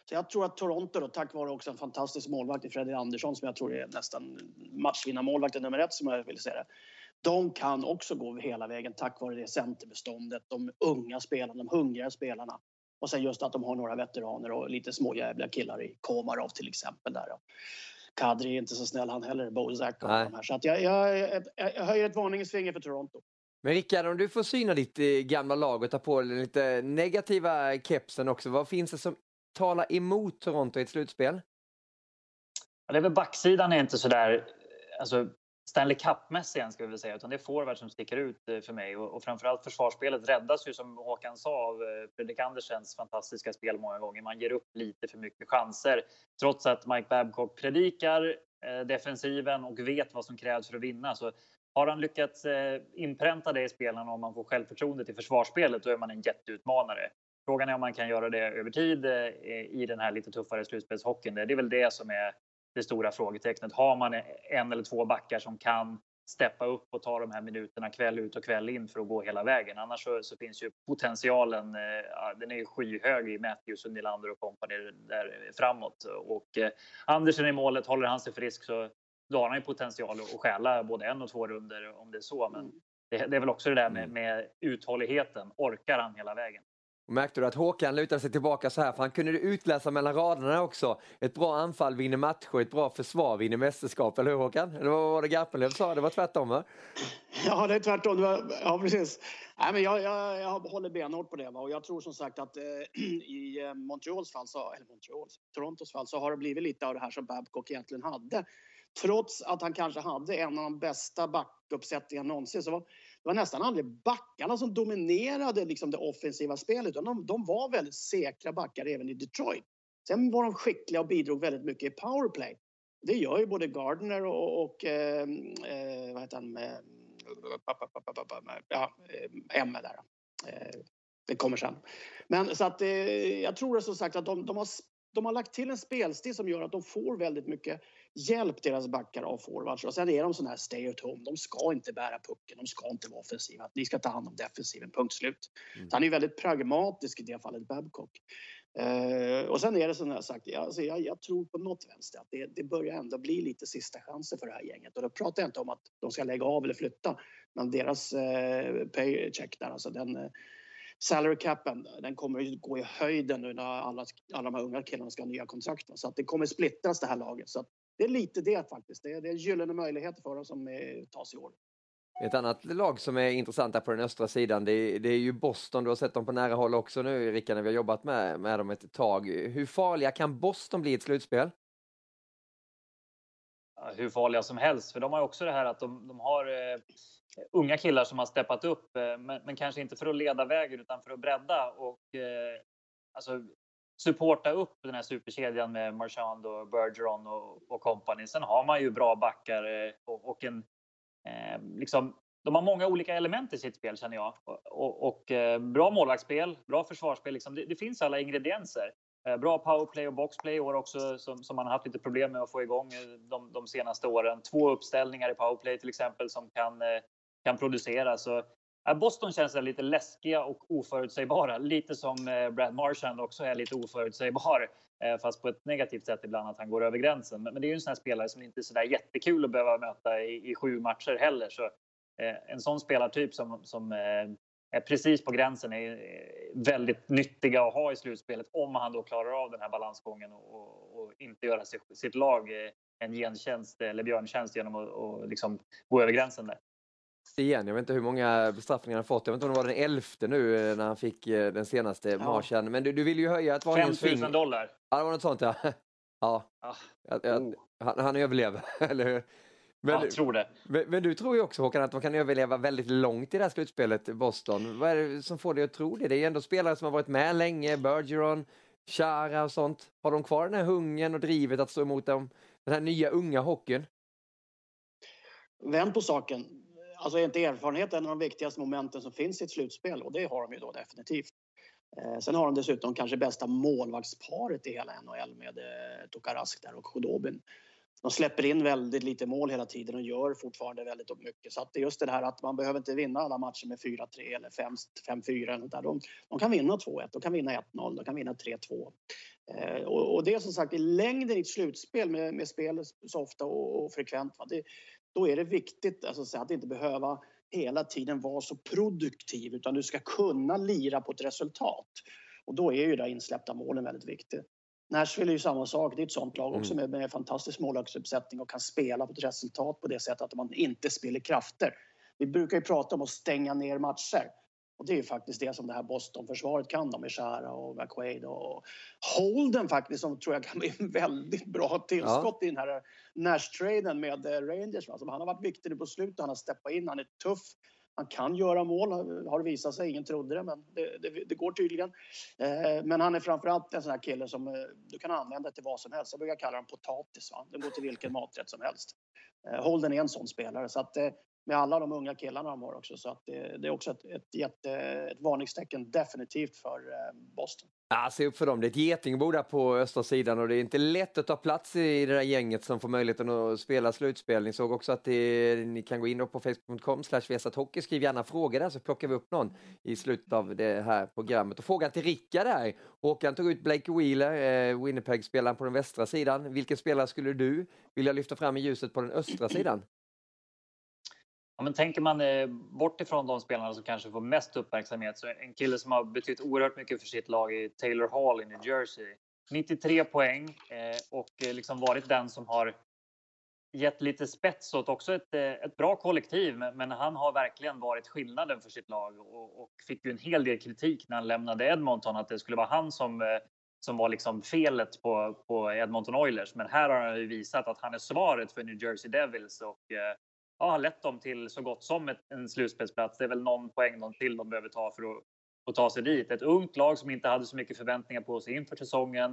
Så jag tror att Toronto då, tack vare också en fantastisk målvakt i Fredrik Andersson som jag tror är nästan matchvinnarmålvakten nummer ett som jag vill säga det. De kan också gå hela vägen tack vare det centerbeståndet, de unga spelarna, de hungriga spelarna. Och sen just att de har några veteraner och lite småjävliga killar i Komarov till exempel. Där. Kadri är inte så snäll han heller, Bozak och Nej. de här. Så att jag, jag, jag, jag höjer ett varningens finger för Toronto. Men Rickard, om du får syna ditt eh, gamla lag och ta på dig lite negativa kepsen också. Vad finns det som talar emot Toronto i ett slutspel? Ja, det är väl backsidan är inte så där alltså Stanley Cup-mässiga, ska vi väl säga, utan det är forward som sticker ut eh, för mig och, och framförallt försvarsspelet räddas ju som Håkan sa av eh, Fredrik Andersens fantastiska spel många gånger. Man ger upp lite för mycket chanser trots att Mike Babcock predikar eh, defensiven och vet vad som krävs för att vinna. Så har han lyckats eh, inpränta det i spelarna och man får självförtroende till försvarsspelet, då är man en jätteutmanare. Frågan är om man kan göra det över tid eh, i den här lite tuffare slutspelshockeyn. Det är väl det som är det stora frågetecknet. Har man en eller två backar som kan steppa upp och ta de här minuterna kväll ut och kväll in för att gå hela vägen. Annars så, så finns ju potentialen, eh, den är ju skyhög i Matthews och Nylander och kompani där framåt. Och eh, Andersen i målet, håller han sig frisk så då har han ju potential att stjäla både en och två runder om det är så. Men mm. det, det är väl också det där med, mm. med uthålligheten. Orkar han hela vägen? Märkte du att Håkan lutade sig tillbaka så här, för han kunde utläsa mellan raderna också. Ett bra anfall vinner matcher, ett bra försvar vinner mästerskap, eller hur Håkan? Eller vad var det Garpenlöv sa? Det var tvärtom va? Ja, det är tvärtom. Det var, ja, precis. Nej, men jag, jag, jag håller benhårt på det. Va? Och jag tror som sagt att eh, i eh, Montreals fall, så, eller Montreals, Torontos fall, så har det blivit lite av det här som Babcock egentligen hade. Trots att han kanske hade en av de bästa backuppsättningarna någonsin så var det var nästan aldrig backarna som dominerade liksom det offensiva spelet utan de, de var väldigt säkra backar även i Detroit. Sen var de skickliga och bidrog väldigt mycket i powerplay. Det gör ju både Gardner och, och ehm, eh, vad heter han, eh, ja, eh, Emme där. Eh, det kommer sen. Men så att eh, jag tror som sagt att de, de, har, de har lagt till en spelstil som gör att de får väldigt mycket Hjälp deras backar av forwards. Och sen är de sådana här stay at home. De ska inte bära pucken, de ska inte vara offensiva. Ni ska ta hand om defensiven, punkt slut. Mm. han är väldigt pragmatisk i det fallet, Babcock. Uh, och sen är det som jag sagt, jag, alltså jag, jag, tror på något vänster att det, det, börjar ändå bli lite sista chanser för det här gänget. Och då pratar jag inte om att de ska lägga av eller flytta. Men deras uh, paycheck där, alltså den uh, salary capen, den kommer ju gå i höjden nu när alla, alla de här unga killarna ska ha nya kontrakt. Så att det kommer splittras det här laget. Så att det är lite det faktiskt. Det är, det är gyllene möjligheter för dem som tas i år. Ett annat lag som är intressant där på den östra sidan, det är, det är, ju Boston. Du har sett dem på nära håll också nu, Rickard, när vi har jobbat med, med dem ett tag. Hur farliga kan Boston bli i ett slutspel? hur farliga som helst, för de har också det här att de, de har eh, unga killar som har steppat upp, eh, men, men, kanske inte för att leda vägen utan för att bredda. Och, eh, alltså, supporta upp den här superkedjan med Marchand och Bergeron och, och company. Sen har man ju bra backar eh, och, och en eh, liksom de har många olika element i sitt spel känner jag. Och, och, och eh, bra målvaktsspel, bra försvarsspel. Liksom. Det, det, finns alla ingredienser. Eh, bra powerplay och boxplay i år också som, som, man har haft lite problem med att få igång eh, de, de senaste åren. Två uppställningar i powerplay till exempel som kan, eh, kan producera. Så Äh, Boston känns lite läskiga och oförutsägbara. Lite som eh, Brad Marchand också är lite oförutsägbar. Eh, fast på ett negativt sätt ibland att han går över gränsen. Men det är ju en sån här spelare som inte är så där jättekul att behöva möta i, i sju matcher heller. Så eh, en sån spelartyp som, som är precis på gränsen är väldigt nyttiga att ha i slutspelet om han då klarar av den här balansgången och, och, och inte göra sitt lag en gentjänst eller björntjänst genom att och liksom gå över gränsen där igen. Jag vet inte hur många bestraffningar han fått. Jag vet inte om det var den elfte nu eh, när han fick eh, den senaste ja. marschen. Men du, du vill ju höja ett varningens finger. 5 000 dollar. Ja, det var något sånt ja. Ja, ah. jag, jag, oh. han, han överlever, eller hur? Men, jag tror det. Men, men, du tror ju också Håkan att de kan överleva väldigt långt i det här slutspelet, Boston. Vad är det som får dig att tro det? Det är ju ändå spelare som har varit med länge, Bergeron, Chara och sånt. Har de kvar den här hungern och drivet att stå emot dem, den här nya unga hockeyn? Vänd på saken alltså är inte erfarenhet en av de viktigaste momenten som finns i ett slutspel? Och det har de ju då definitivt. Eh, sen har de dessutom kanske bästa målvaktsparet i hela NHL med eh, Tokarask där och Khudobin. De släpper in väldigt lite mål hela tiden och gör fortfarande väldigt mycket. Så att just det här att man behöver inte vinna alla matcher med 4-3 eller 5-4 eller där. De, de kan vinna 2-1, de kan vinna 1-0, de kan vinna 3-2. Eh, och, och, det är som sagt i längden i ett slutspel med, med spel så ofta och, och frekvent. Va? Det, då är det viktigt alltså, att inte behöva hela tiden vara så produktiv utan du ska kunna lira på ett resultat. Och då är ju det insläppta målen väldigt viktigt. Nashville är ju samma sak. Det är ett sånt lag också mm. med, med fantastisk målvaktsuppsättning och kan spela på ett resultat på det sättet att man inte spiller krafter. Vi brukar ju prata om att stänga ner matcher. Och det är faktiskt det som det här Boston-försvaret kan med Chara och McQuaid och Holden faktiskt som tror jag kan bli en väldigt bra tillskott ja. i den här Nash-traden med eh, Rangers. Alltså, han har varit viktig nu på slutet, han har steppat in, han är tuff. Han kan göra mål, har det visat sig. Ingen trodde det, men det, det, det går tydligen. Eh, men han är framförallt en sån här kille som eh, du kan använda till vad som helst. Jag brukar kalla honom potatis. Va? Det går till vilken maträtt som helst. Eh, Holden är en sån spelare. Så att, eh, med alla de unga killarna de har också. Så att det, det är också ett, ett, jätte, ett varningstecken definitivt för eh, Boston. Ja, se upp för dem. Det är ett getingbo där på östra sidan och det är inte lätt att ta plats i det där gänget som får möjligheten att spela slutspel. Ni såg också att det, ni kan gå in på facebook.com hockey. Skriv gärna frågor där så plockar vi upp någon i slutet av det här programmet. Och frågan till Rickard där. Håkan tog ut Blake Wheeler, eh, Winnipeg-spelaren på den västra sidan. Vilken spelare skulle du vilja lyfta fram i ljuset på den östra sidan? Ja, men tänker man eh, bort ifrån de spelarna som kanske får mest uppmärksamhet så en kille som har betytt oerhört mycket för sitt lag är Taylor Hall i New Jersey. 93 poäng eh, och eh, liksom varit den som har gett lite spets åt också ett, eh, ett bra kollektiv. Men han har verkligen varit skillnaden för sitt lag och, och fick ju en hel del kritik när han lämnade Edmonton att det skulle vara han som eh, som var liksom felet på, på Edmonton Oilers. Men här har han ju visat att han är svaret för New Jersey Devils och ja, har lett dem till så gott som ett, en slutspelsplats. Det är väl någon poäng någon till de behöver ta för att, att ta sig dit. Ett ungt lag som inte hade så mycket förväntningar på sig inför säsongen,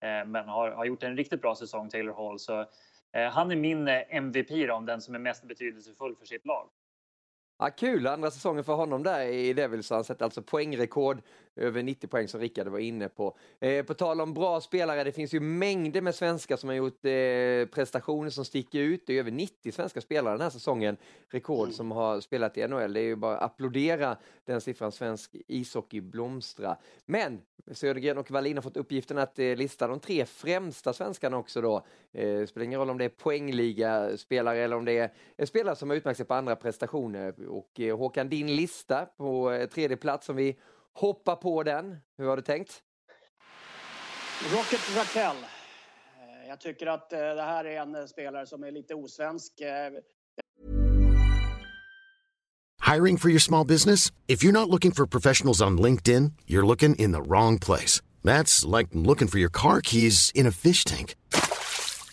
eh, men har, har gjort en riktigt bra säsong, Taylor Hall. Så eh, han är min eh, MVP då, den som är mest betydelsefull för sitt lag. Ja, kul, andra säsongen för honom där i Devils. Han sätter alltså poängrekord, över 90 poäng som Rickard var inne på. Eh, på tal om bra spelare, det finns ju mängder med svenskar som har gjort eh, prestationer som sticker ut. Det är över 90 svenska spelare den här säsongen, rekord, mm. som har spelat i NHL. Det är ju bara att applådera den siffran, svensk ishockey blomstra. Men Södergren och Wallin har fått uppgiften att eh, lista de tre främsta svenskarna också då. Eh, spelar ingen roll om det är poängliga-spelare eller om det är spelare som har utmärkt sig på andra prestationer. Och eh, Håkan, din lista på eh, tredje plats om vi hoppar på den. Hur har du tänkt? Rocket Raquel. Eh, jag tycker att eh, det här är en spelare som är lite osvensk. Hiring for your small business? If you're not looking for professionals on LinkedIn, you're looking in the wrong place. That's like looking for your car keys in a fish tank.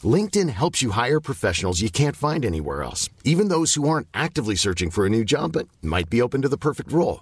LinkedIn helps you hire professionals you can't find anywhere else, even those who aren't actively searching for a new job but might be open to the perfect role.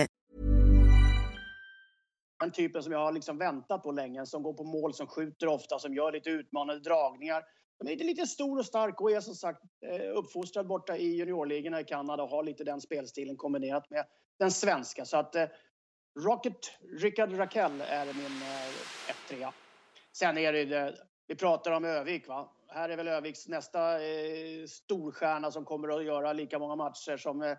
Den typen som jag har liksom väntat på länge, som går på mål, som skjuter ofta, som gör lite utmanande dragningar. De är lite stor och stark och är som sagt eh, uppfostrad borta i juniorligorna i Kanada och har lite den spelstilen kombinerat med den svenska. Så att eh, Rocket Rickard Rakell är min eh, 1 Sen är det, det, eh, vi pratar om Övik va. Här är väl Öviks nästa eh, storstjärna som kommer att göra lika många matcher som eh,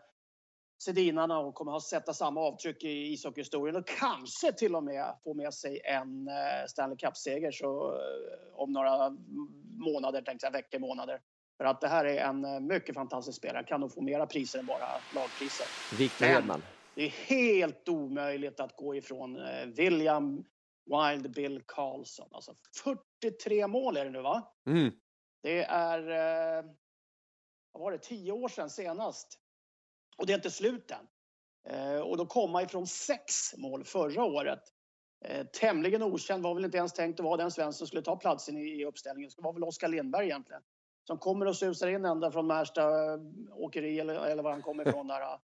Sedinarna och kommer att sätta samma avtryck i ishockeyhistorien och kanske till och med få med sig en eh, Stanley Cup-seger eh, om några månader, tänkte jag, veckor, månader. För att det här är en eh, mycket fantastisk spelare, kan nog få mera priser än bara lagpriser. Victor Hedman. Det är helt omöjligt att gå ifrån William Wild Bill Karlsson. Alltså 43 mål är det nu va? Mm. Det är, vad var det, 10 år sedan senast och det är inte slut än. Eh, och då komma ifrån sex mål förra året. Eh, tämligen okänd, var väl inte ens tänkt att vara den svensk som skulle ta platsen i uppställningen. Det var väl Oskar Lindberg egentligen. Som kommer och susar in ända från Märsta eh, åkeri eller, eller var han kommer ifrån där.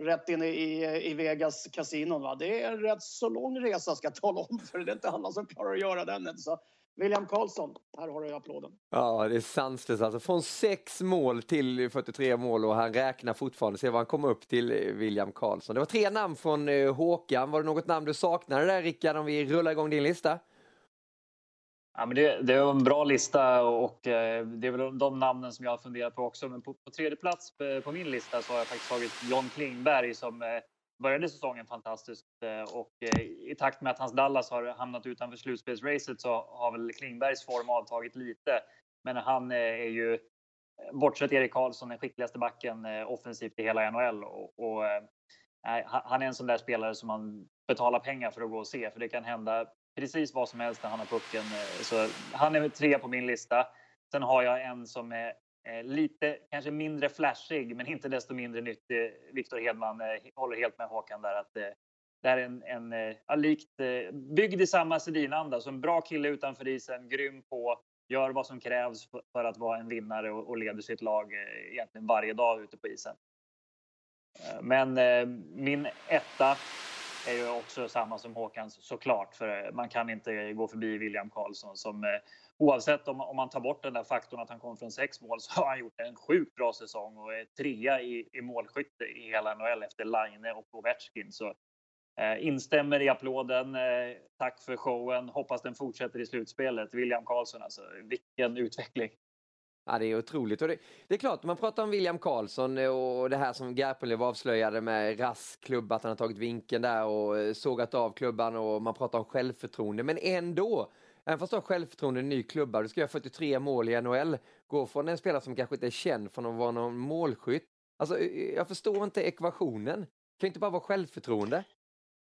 Rätt in i, i Vegas kasinon. Va? Det är en rätt så lång resa ska jag tala om för det är inte alla som klarar att göra den. Så William Karlsson, här har du applåden. Ja, det är sanslöst alltså. Från sex mål till 43 mål och han räknar fortfarande. Se vad han kommer upp till, eh, William Karlsson. Det var tre namn från eh, Håkan. Var det något namn du saknade där, Rickard, om vi rullar igång din lista? Ja, men det, det är en bra lista och eh, det är väl de namnen som jag har funderat på också. Men på, på tredje plats på min lista så har jag faktiskt tagit John Klingberg som började säsongen fantastiskt eh, och eh, i takt med att hans Dallas har hamnat utanför slutspelsracet så har väl Klingbergs form avtagit lite. Men han eh, är ju, bortsett Erik Karlsson, den skickligaste backen offensivt i hela NHL och, och han är en sån där spelare som man betalar pengar för att gå och se, för det kan hända precis vad som helst när han har pucken. Så han är trea på min lista. Sen har jag en som är Eh, lite, kanske mindre flashig, men inte desto mindre nyttig. Eh, Viktor Hedman eh, håller helt med Håkan där att det är en, en ja, likt, byggd i samma Sedin-anda. Så en bra kille utanför isen, grym på, gör vad som krävs för att vara en vinnare och, och leder sitt lag egentligen varje dag ute på isen. Men min etta är ju också samma som Håkans såklart, för man kan inte gå förbi William Karlsson som eh, oavsett om, om man tar bort den där faktorn att han kom från sex mål så har han gjort en sjukt bra säsong och är trea i, i målskytte i hela NHL efter Line och Ovechkin. Så eh, instämmer i applåden. Eh, tack för showen. Hoppas den fortsätter i slutspelet. William Karlsson, alltså vilken utveckling! Ja, det är otroligt. Och det, det, är klart, man pratar om William Karlsson eh, och det här som Garpenlöv avslöjade med Rask klubb, att han har tagit vinkeln där och eh, sågat av klubban och man pratar om självförtroende. Men ändå, även fast du har självförtroende i en ny klubba, du ska göra 43 mål i NHL, gå från en spelare som kanske inte är känd från att vara någon målskytt. Alltså, eh, eh, jag förstår inte ekvationen. Det kan inte bara vara självförtroende.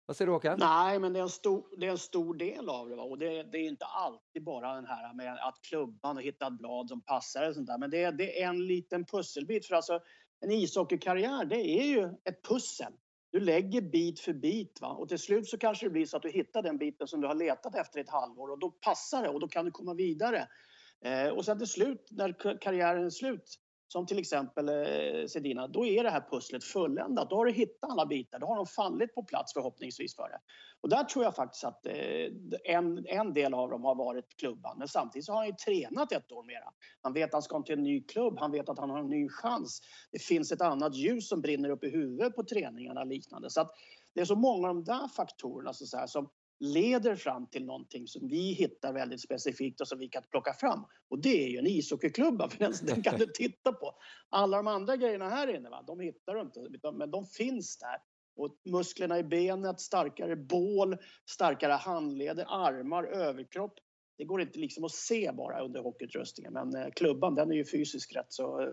Vad säger du Håkan? Nej, men det är en stor, det är en stor del av det. Va? Och det, det, är inte alltid bara den här med att klubban och hitta ett blad som passar. Och sånt där. Men det, det är en liten pusselbit. För alltså, en ishockeykarriär, det är ju ett pussel. Du lägger bit för bit va? och till slut så kanske det blir så att du hittar den biten som du har letat efter ett halvår och då passar det och då kan du komma vidare. Eh, och sen till slut när karriären är slut som till exempel eh, Sedina, då är det här pusslet fulländat. Då har du hittat alla bitar, då har de fallit på plats förhoppningsvis för det. Och där tror jag faktiskt att eh, en, en del av dem har varit klubban. Men samtidigt så har han ju tränat ett år mera. Han vet att han ska till en ny klubb, han vet att han har en ny chans. Det finns ett annat ljus som brinner upp i huvudet på träningarna och liknande. Så att det är så många av de där faktorerna så här, som leder fram till någonting som vi hittar väldigt specifikt och som vi kan plocka fram. Och det är ju en ishockeyklubba, för den, den kan du titta på. Alla de andra grejerna här inne, va, de hittar du inte, men de finns där. Och musklerna i benet, starkare bål, starkare handleder, armar, överkropp. Det går inte liksom att se bara under hockeyutrustningen, men eh, klubban den är ju fysiskt rätt så eh,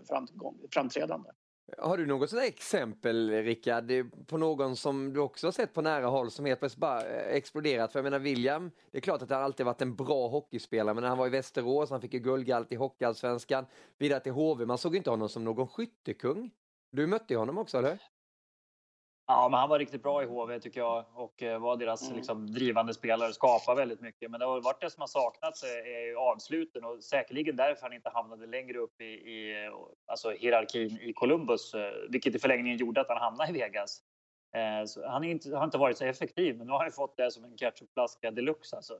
framträdande. Har du något sådant exempel, Rickard, på någon som du också har sett på nära håll som helt plötsligt bara eh, exploderat? För jag menar William, det är klart att han alltid varit en bra hockeyspelare, men när han var i Västerås, han fick ju guldgalt i Hockeyallsvenskan, vidare till HV, man såg inte honom som någon skyttekung. Du mötte ju honom också, eller Ja, men han var riktigt bra i HV tycker jag och eh, var deras mm. liksom, drivande spelare, skapade väldigt mycket. Men det har varit det som har saknats är ju avsluten och säkerligen därför han inte hamnade längre upp i, i alltså hierarkin i Columbus, eh, vilket i förlängningen gjorde att han hamnade i Vegas. Eh, han inte, har inte varit så effektiv, men nu har han fått det som en ketchupflaska deluxe alltså.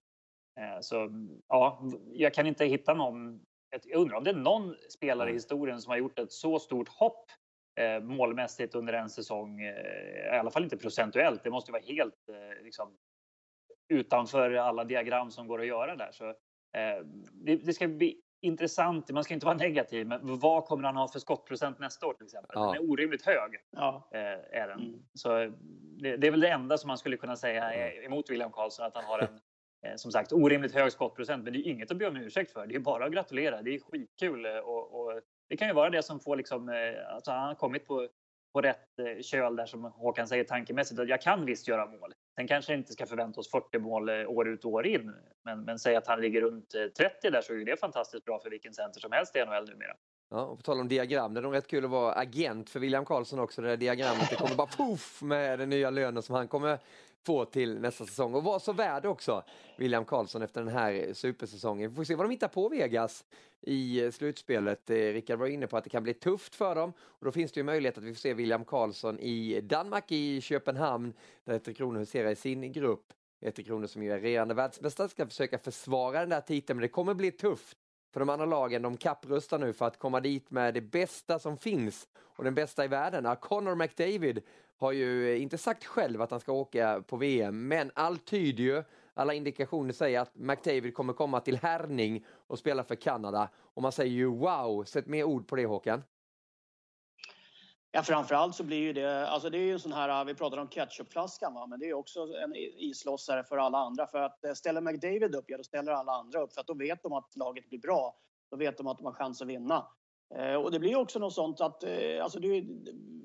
Så ja, jag kan inte hitta någon. Jag undrar om det är någon spelare i historien som har gjort ett så stort hopp eh, målmässigt under en säsong. Eh, I alla fall inte procentuellt. Det måste vara helt eh, liksom, utanför alla diagram som går att göra där. Så, eh, det, det, ska bli intressant. Man ska inte vara negativ, men vad kommer han ha för skottprocent nästa år till exempel? Ja. Den är orimligt hög. Ja. Eh, är den. Mm. Så det, det, är väl det enda som man skulle kunna säga emot William Karlsson, att han har en eh, som sagt orimligt hög skottprocent. Men det är inget att be om ursäkt för. Det är bara att gratulera. Det är skitkul och, och det kan ju vara det som får liksom, eh, alltså han har kommit på, på rätt eh, köl där som Håkan säger tankemässigt att jag kan visst göra mål. Sen kanske inte ska förvänta oss 40 mål eh, år ut och år in. Men, men säg att han ligger runt 30 där så är det fantastiskt bra för vilken center som helst i NHL numera. Ja, och på tal om diagram, det är nog rätt kul att vara agent för William Karlsson också. Det där diagrammet, det kommer bara poff med den nya lönen som han kommer få till nästa säsong. Och var så värd också, William Karlsson, efter den här supersäsongen. Vi får se vad de hittar på Vegas i slutspelet. Eh, Rickard var inne på att det kan bli tufft för dem och då finns det ju möjlighet att vi får se William Karlsson i Danmark, i Köpenhamn, där Tre Kronor huserar i sin grupp. Tre Kronor som ju är regerande världsmästare ska försöka försvara den där titeln, men det kommer bli tufft. För de andra lagen, de kapprustar nu för att komma dit med det bästa som finns och den bästa i världen. Connor McDavid har ju eh, inte sagt själv att han ska åka på VM, men allt tyder ju, alla indikationer säger att McDavid kommer komma till härning och spela för Kanada. Och man säger ju wow, sätt mer ord på det Håkan. Ja, framförallt så blir ju det, alltså det är ju en sån här, vi pratade om ketchupflaskan va, men det är också en islossare för alla andra. För att eh, ställer McDavid upp, ja då ställer alla andra upp. För att då vet de att laget blir bra. Då vet de att de har chans att vinna. Eh, och det blir också något sånt att eh, alltså det,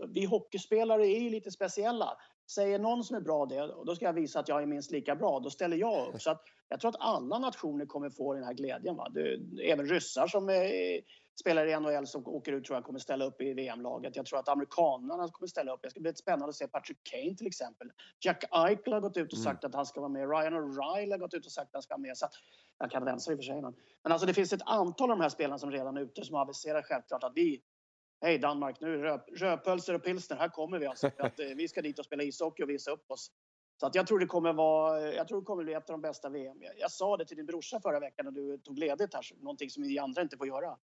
vi hockeyspelare är ju lite speciella. Säger någon som är bra det, och då ska jag visa att jag är minst lika bra, då ställer jag upp. Så att jag tror att alla nationer kommer få den här glädjen. Va? Det, även ryssar som är, spelar i NHL som åker ut tror jag kommer ställa upp i VM-laget. Jag tror att amerikanerna kommer ställa upp. Det ska bli spännande att se Patrick Kane till exempel. Jack Eichel har gått ut och sagt mm. att han ska vara med. Ryan O'Reilly har gått ut och sagt att han ska vara med. Så att, jag kan vänsa i och för sig. Men alltså det finns ett antal av de här spelarna som redan är ute som aviserar självklart att vi Hej Danmark, nu är det rödpölser och pilsner. Här kommer vi alltså. Att, eh, vi ska dit och spela ishockey och visa upp oss. Så att jag tror det kommer vara, jag tror det kommer bli ett av de bästa VM. Jag, jag sa det till din brorsa förra veckan när du tog ledigt här, någonting som vi andra inte får göra.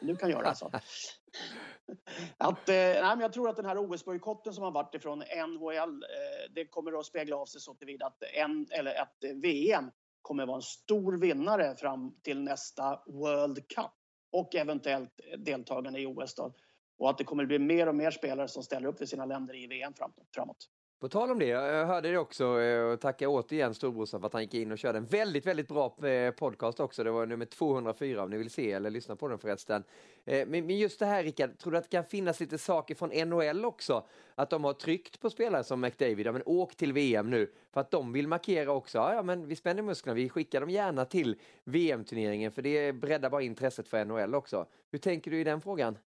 Du kan göra alltså. att, eh, nej, men jag tror att den här OS-bojkotten som har varit ifrån NHL, eh, det kommer att spegla av sig så tillvida att, en, eller att VM kommer att vara en stor vinnare fram till nästa World Cup och eventuellt deltagande i OS. Då. Och att det kommer att bli mer och mer spelare som ställer upp för sina länder i VM framåt. På tal om det, jag hörde det också eh, och tackar återigen storbrorsan för att han gick in och körde en väldigt, väldigt bra eh, podcast också. Det var nummer 204 om ni vill se eller lyssna på den förresten. Eh, men just det här Rickard, tror du att det kan finnas lite saker från NHL också? Att de har tryckt på spelare som McDavid, ja men åk till VM nu, för att de vill markera också, ja men vi spänner musklerna, vi skickar dem gärna till VM-turneringen för det breddar bara intresset för NHL också. Hur tänker du i den frågan?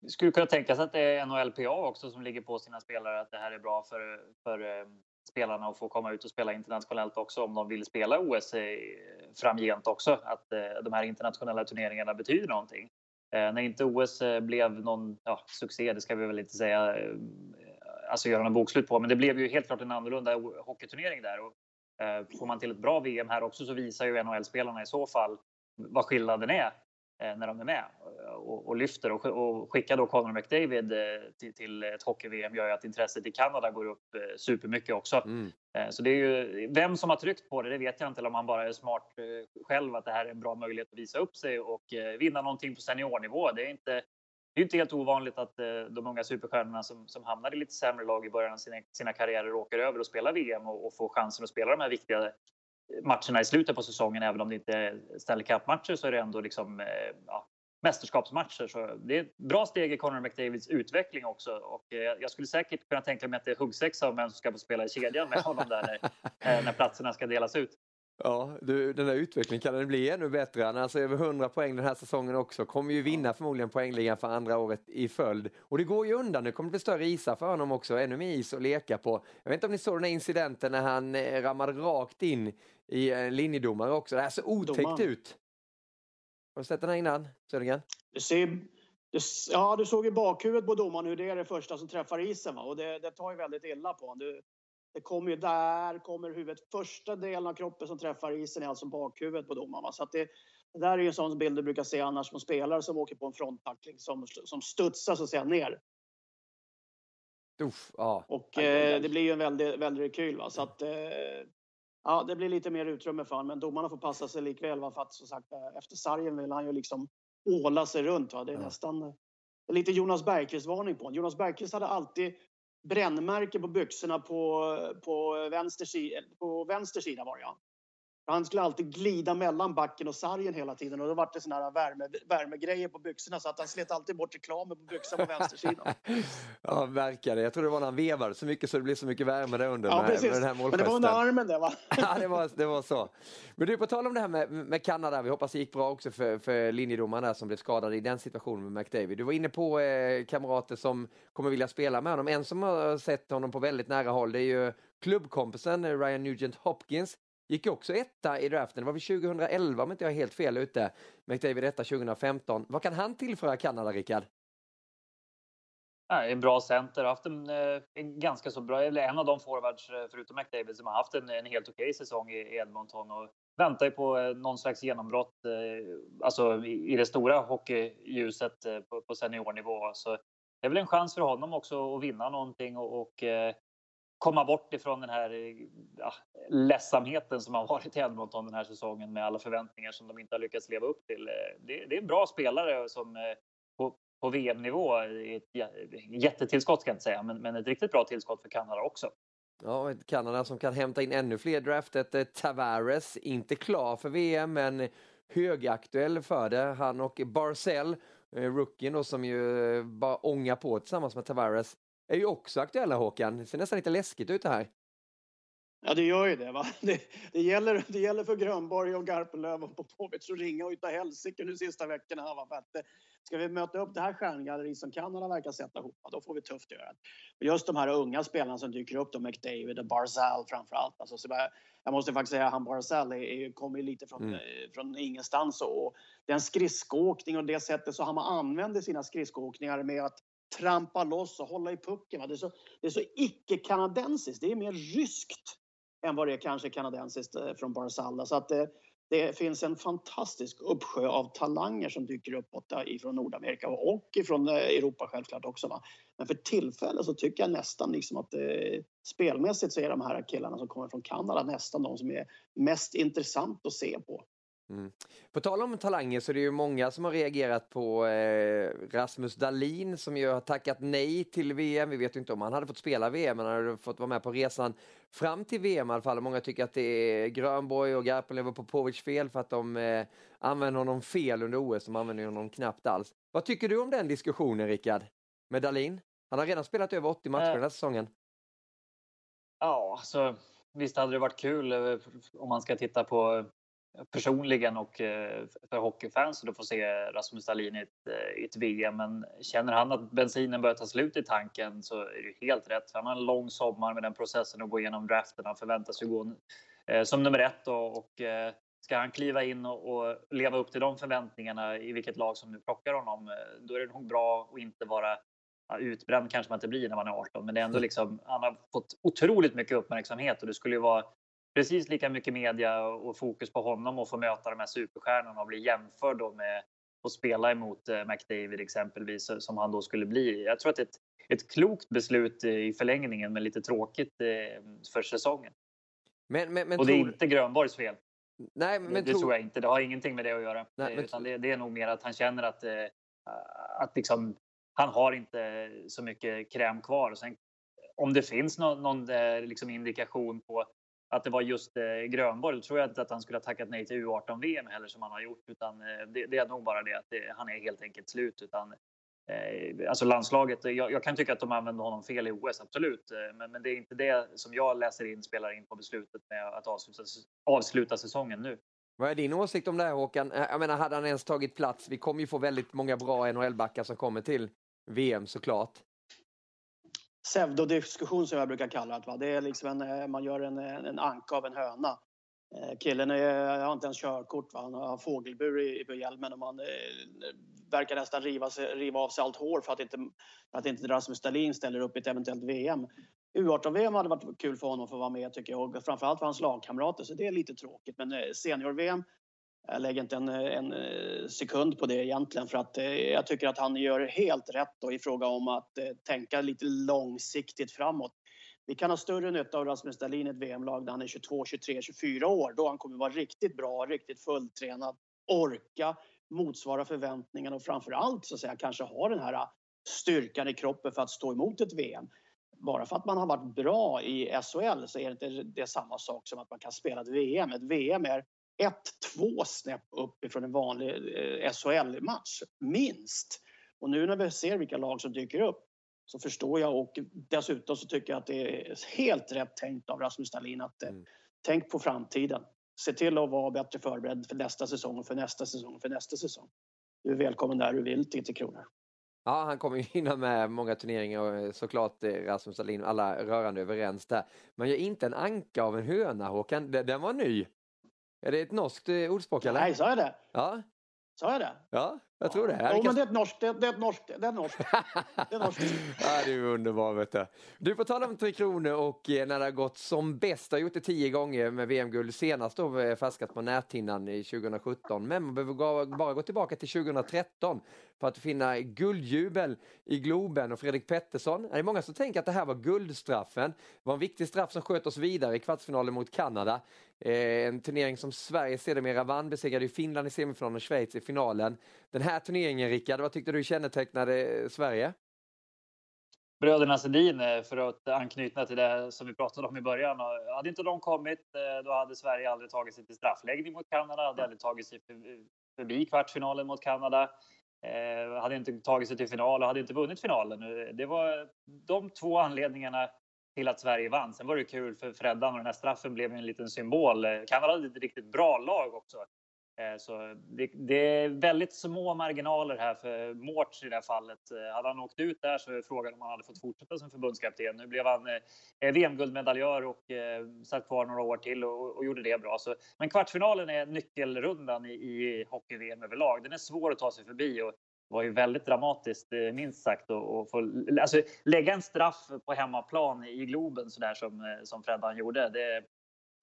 Det skulle kunna tänkas att det är NHLPA också som ligger på sina spelare att det här är bra för, för eh, spelarna att få komma ut och spela internationellt också om de vill spela OS framgent också. Att eh, de här internationella turneringarna betyder någonting. Eh, när inte OS blev någon ja, succé, det ska vi väl inte säga, alltså göra någon bokslut på, men det blev ju helt klart en annorlunda hockeyturnering där. Och, får man till ett bra VM här också så visar ju NHL-spelarna i så fall vad skillnaden är när de är med och, och lyfter och, och skickar då Conor McDavid eh, till, till ett hockey-VM gör ju att intresset i Kanada går upp eh, supermycket också. Mm. Så det är ju vem som har tryckt på det, det vet jag inte, eller om man bara är smart själv att det här är en bra möjlighet att visa upp sig och vinna någonting på seniornivå. Det är inte, det är inte helt ovanligt att de unga superstjärnorna som, som hamnar i lite sämre lag i början av sina, sina karriärer åker över och spelar VM och, och får chansen att spela de här viktiga matcherna i slutet på säsongen, även om det inte är Stanley Cup-matcher, så är det ändå liksom, eh, ja, mästerskapsmatcher. Så det är ett bra steg i Conor McDavids utveckling också. Och eh, jag skulle säkert kunna tänka mig att det är huggsexa om vem som ska få spela i kedjan med honom där när, eh, när platserna ska delas ut. Ja, du, den här utvecklingen kan den bli ännu bättre. Han har alltså över 100 poäng den här säsongen också. Kommer ju vinna förmodligen poängligan för andra året i följd. Och det går ju undan. Nu kommer det bli större isar för honom också. Ännu mer is att leka på. Jag vet inte om ni såg den här incidenten när han rammade rakt in i en linjedomare också. Det här ser otäckt Domaren. ut. Har du sett den här innan, Södergren? Det ser, det, ja, du såg ju bakhuvudet på domaren hur det är det första som träffar isen. Va? Och det, det tar ju väldigt illa på honom. Det kommer ju där, kommer huvudet. Första delen av kroppen som träffar isen är alltså bakhuvudet på domaren. Va? Så att det, det där är ju en sån bild du brukar se annars på spelare som åker på en fronttackling som, som studsar så att säga ner. Uff, ja. Och eh, det blir ju en väldig, väldig rekyl. Va? Så att, eh, Ja, det blir lite mer utrymme för honom, men domarna får passa sig likväl. Va? För att som sagt, eh, efter sargen vill han ju liksom åla sig runt. Va? Det är ja. nästan är lite Jonas Bergqvist-varning på honom. Jonas Bergqvist hade alltid brännmärke på byxorna på, på, vänster, sida, på vänster sida var det ja. Han skulle alltid glida mellan backen och sargen hela tiden och då var det såna här värme, värmegrejer på byxorna så att han slet alltid bort reklamen på byxorna på vänstersidan. ja, verkar det. Jag tror det var när han vevade så mycket så det blev så mycket värme där under. Ja, med, precis. Med den här Men det var under armen det va? ja, det var, det var så. Men du, på tal om det här med, med Kanada, vi hoppas det gick bra också för, för där som blev skadad i den situationen med McDavid. Du var inne på eh, kamrater som kommer vilja spela med honom. En som har sett honom på väldigt nära håll det är ju klubbkompisen Ryan Nugent Hopkins Gick också etta i draften, det var väl 2011 om inte jag är helt fel ute. McDavid etta 2015. Vad kan han tillföra Kanada, Rickard? En bra center, haft en, eh, en, ganska så bra, eller en av de forwards eh, förutom McDavid som har haft en, en helt okej okay säsong i Edmonton och väntar ju på eh, någon slags genombrott, alltså i, i det stora hockeyljuset på, på seniornivå. Så det är väl en chans för honom också att vinna någonting och, och komma bort ifrån den här eh, ja, ledsamheten som har varit i Edmonton den här säsongen med alla förväntningar som de inte har lyckats leva upp till. Eh, det, det är en bra spelare som eh, på, på VM-nivå ett jättetillskott ska jag inte säga, men, men ett riktigt bra tillskott för Kanada också. Ja, ett Kanada som kan hämta in ännu fler draftet. Tavares, inte klar för VM, men högaktuell för det. Han och Barcel, rookien då som ju bara ångar på tillsammans med Tavares, är ju också aktuella Håkan. Det ser nästan lite läskigt ut det här. Ja, det gör ju det. Va? Det, det, gäller, det gäller för Grönborg och Garpenlöv och Popovic att ringa och utav helsike nu sista veckorna. Va? För att, eh, ska vi möta upp det här stjärngalleriet som Kanada verkar sätta ihop, då får vi tufft att göra. Just de här unga spelarna som dyker upp, då McDavid och Barzal framför allt. Alltså, så jag, jag måste faktiskt säga att han Barzal är, är, kommer lite från, mm. Eh, från ingenstans. Och den skridskoåkning och det sättet så han använder sina skridskoåkningar med att trampa loss och hålla i pucken. Det är så, så icke-kanadensiskt. Det är mer ryskt än vad det är kanske kanadensiskt eh, från Barzalla. Så att det, det, finns en fantastisk uppsjö av talanger som dyker upp ifrån Nordamerika och ifrån eh, Europa självklart också. Va? Men för tillfället så tycker jag nästan liksom att eh, spelmässigt så är de här killarna som kommer från Kanada nästan de som är mest intressant att se på. Mm. På tal om talanger så är det ju många som har reagerat på eh, Rasmus Dahlin som ju har tackat nej till VM. Vi vet inte om han hade fått spela VM, men han hade fått vara med på resan fram till VM i alla fall. Många tycker att det är Grönborg och Garpenlöv och Popovic fel för att de eh, använder honom fel under OS. De använder honom knappt alls. Vad tycker du om den diskussionen, Rickard? Med Dahlin? Han har redan spelat över 80 matcher äh. den här säsongen. Ja, alltså visst hade det varit kul eh, om man ska titta på personligen och eh, för hockeyfans att få se Rasmus Dahlin i ett, eh, i ett VM. Men känner han att bensinen börjar ta slut i tanken så är det helt rätt. Han har en lång sommar med den processen att gå igenom draften. Han förväntas ju gå eh, som nummer ett och, och ska han kliva in och, och, leva upp till de förväntningarna i vilket lag som nu plockar honom, då är det nog bra att inte vara ja, utbränd kanske man inte blir när man är 18, men det är ändå liksom, han har fått otroligt mycket uppmärksamhet och det skulle ju vara precis lika mycket media och fokus på honom och få möta de här superstjärnorna och bli jämförd då med att spela emot eh, McDavid exempelvis som han då skulle bli. Jag tror att ett, ett klokt beslut i förlängningen men lite tråkigt eh, för säsongen. Men, men, men och det är inte Grönborgs fel. Nej, men det, det tror jag inte. Det har ingenting med det att göra. Nej, men... Utan det, det, är nog mer att han känner att, eh, att liksom, han har inte så mycket kräm kvar. Sen, om det finns någon, någon liksom indikation på att det var just eh, Grönborg. Då tror jag inte att han skulle ha tackat nej till U18-VM heller som han har gjort. Utan eh, det, det, är nog bara det att det, han är helt enkelt slut. Utan, eh, alltså landslaget, eh, jag, jag, kan tycka att de använde honom fel i OS, absolut. Eh, men, men, det är inte det som jag läser in spelar in på beslutet med att avsluta, avsluta säsongen nu. Vad är din åsikt om det här Håkan? Eh, jag menar, hade han ens tagit plats? Vi kommer ju få väldigt många bra NHL-backar som kommer till VM såklart pseudodiskussion som jag brukar kalla det. Va? Det är liksom en, eh, man gör en, en anka av en höna. Eh, killen är, har inte ens körkort. Va? Han har fågelbur i, på hjälmen och man eh, verkar nästan riva, sig, riva av sig allt hår för att inte, att inte Rasmus Dahlin ställer upp i ett eventuellt VM. U18-VM hade varit kul för honom att få vara med tycker jag och framförallt för hans lagkamrater så det är lite tråkigt. Men eh, senior-VM jag lägger inte en, en, eh, sekund på det egentligen för att eh, jag tycker att han gör helt rätt då i fråga om att eh, tänka lite långsiktigt framåt. Vi kan ha större nytta av Rasmus Dahlin i ett VM-lag när han är 22, 23, 24 år då han kommer vara riktigt bra, riktigt fulltränad, orka motsvara förväntningarna och framför allt så att säga kanske ha den här styrkan i kroppen för att stå emot ett VM. Bara för att man har varit bra i SHL så är det inte det samma sak som att man kan spela ett VM. Ett VM är ett, två snäpp upp ifrån en vanlig eh, SHL-match, minst. Och nu när vi ser vilka lag som dyker upp så förstår jag och dessutom så tycker jag att det är helt rätt tänkt av Rasmus Dahlin att eh, mm. tänk på framtiden. Se till att vara bättre förberedd för nästa säsong och för nästa säsong och för nästa säsong. Du är välkommen där du vill till Tre Kronor. Ja, han kommer ju hinna med många turneringar och eh, såklart Rasmus Dahlin, alla rörande överens där. Men jag är inte en anka av en höna Håkan, den var ny. Är det ett norskt eh, ordspråk eller? Nej, sa jag det? Ja. Sa jag det? Ja, jag tror det. Jo, kan... men det är ett norskt. Det, det är ett norskt. Det är norskt. Det är norskt. ja, det är underbart vet du. Du, får tala om Tre Kronor och eh, när det har gått som bäst, har gjort det tio gånger med VM-guld, senast då eh, färskat på näthinnan i 2017, men man behöver bara gå tillbaka till 2013 för att finna guldjubel i Globen och Fredrik Pettersson. Det är många som tänker att det här var guldstraffen. Det var en viktig straff som sköt oss vidare i kvartsfinalen mot Kanada. Eh, en turnering som Sverige sedermera vann, besegrade Finland i semifinalen och Schweiz i finalen. Den här turneringen, Rickard, vad tyckte du kännetecknade eh, Sverige? bröderna Sedin, eh, för att anknyta till det som vi pratade om i början. Hade inte de kommit, eh, då hade Sverige aldrig tagit sig till straffläggning mot Kanada, hade aldrig tagit sig förbi kvartsfinalen mot Kanada. Hade inte tagit sig till final och hade inte vunnit finalen. Det var de två anledningarna till att Sverige vann. Sen var det kul för Freddan och den här straffen blev en liten symbol. Kanada hade ett riktigt bra lag också. Eh, så det, det, är väldigt små marginaler här för Mårts i det här fallet. Eh, hade han åkt ut där så är frågan om han hade fått fortsätta som förbundskapten. Nu blev han eh, VM-guldmedaljör och satt kvar några år till och, och, gjorde det bra. Så, men kvartsfinalen är nyckelrundan i, i hockey-VM överlag. Den är svår att ta sig förbi och var ju väldigt dramatiskt, minst sagt, att få alltså, lägga en straff på hemmaplan i Globen så där som, som Freddan gjorde. Det,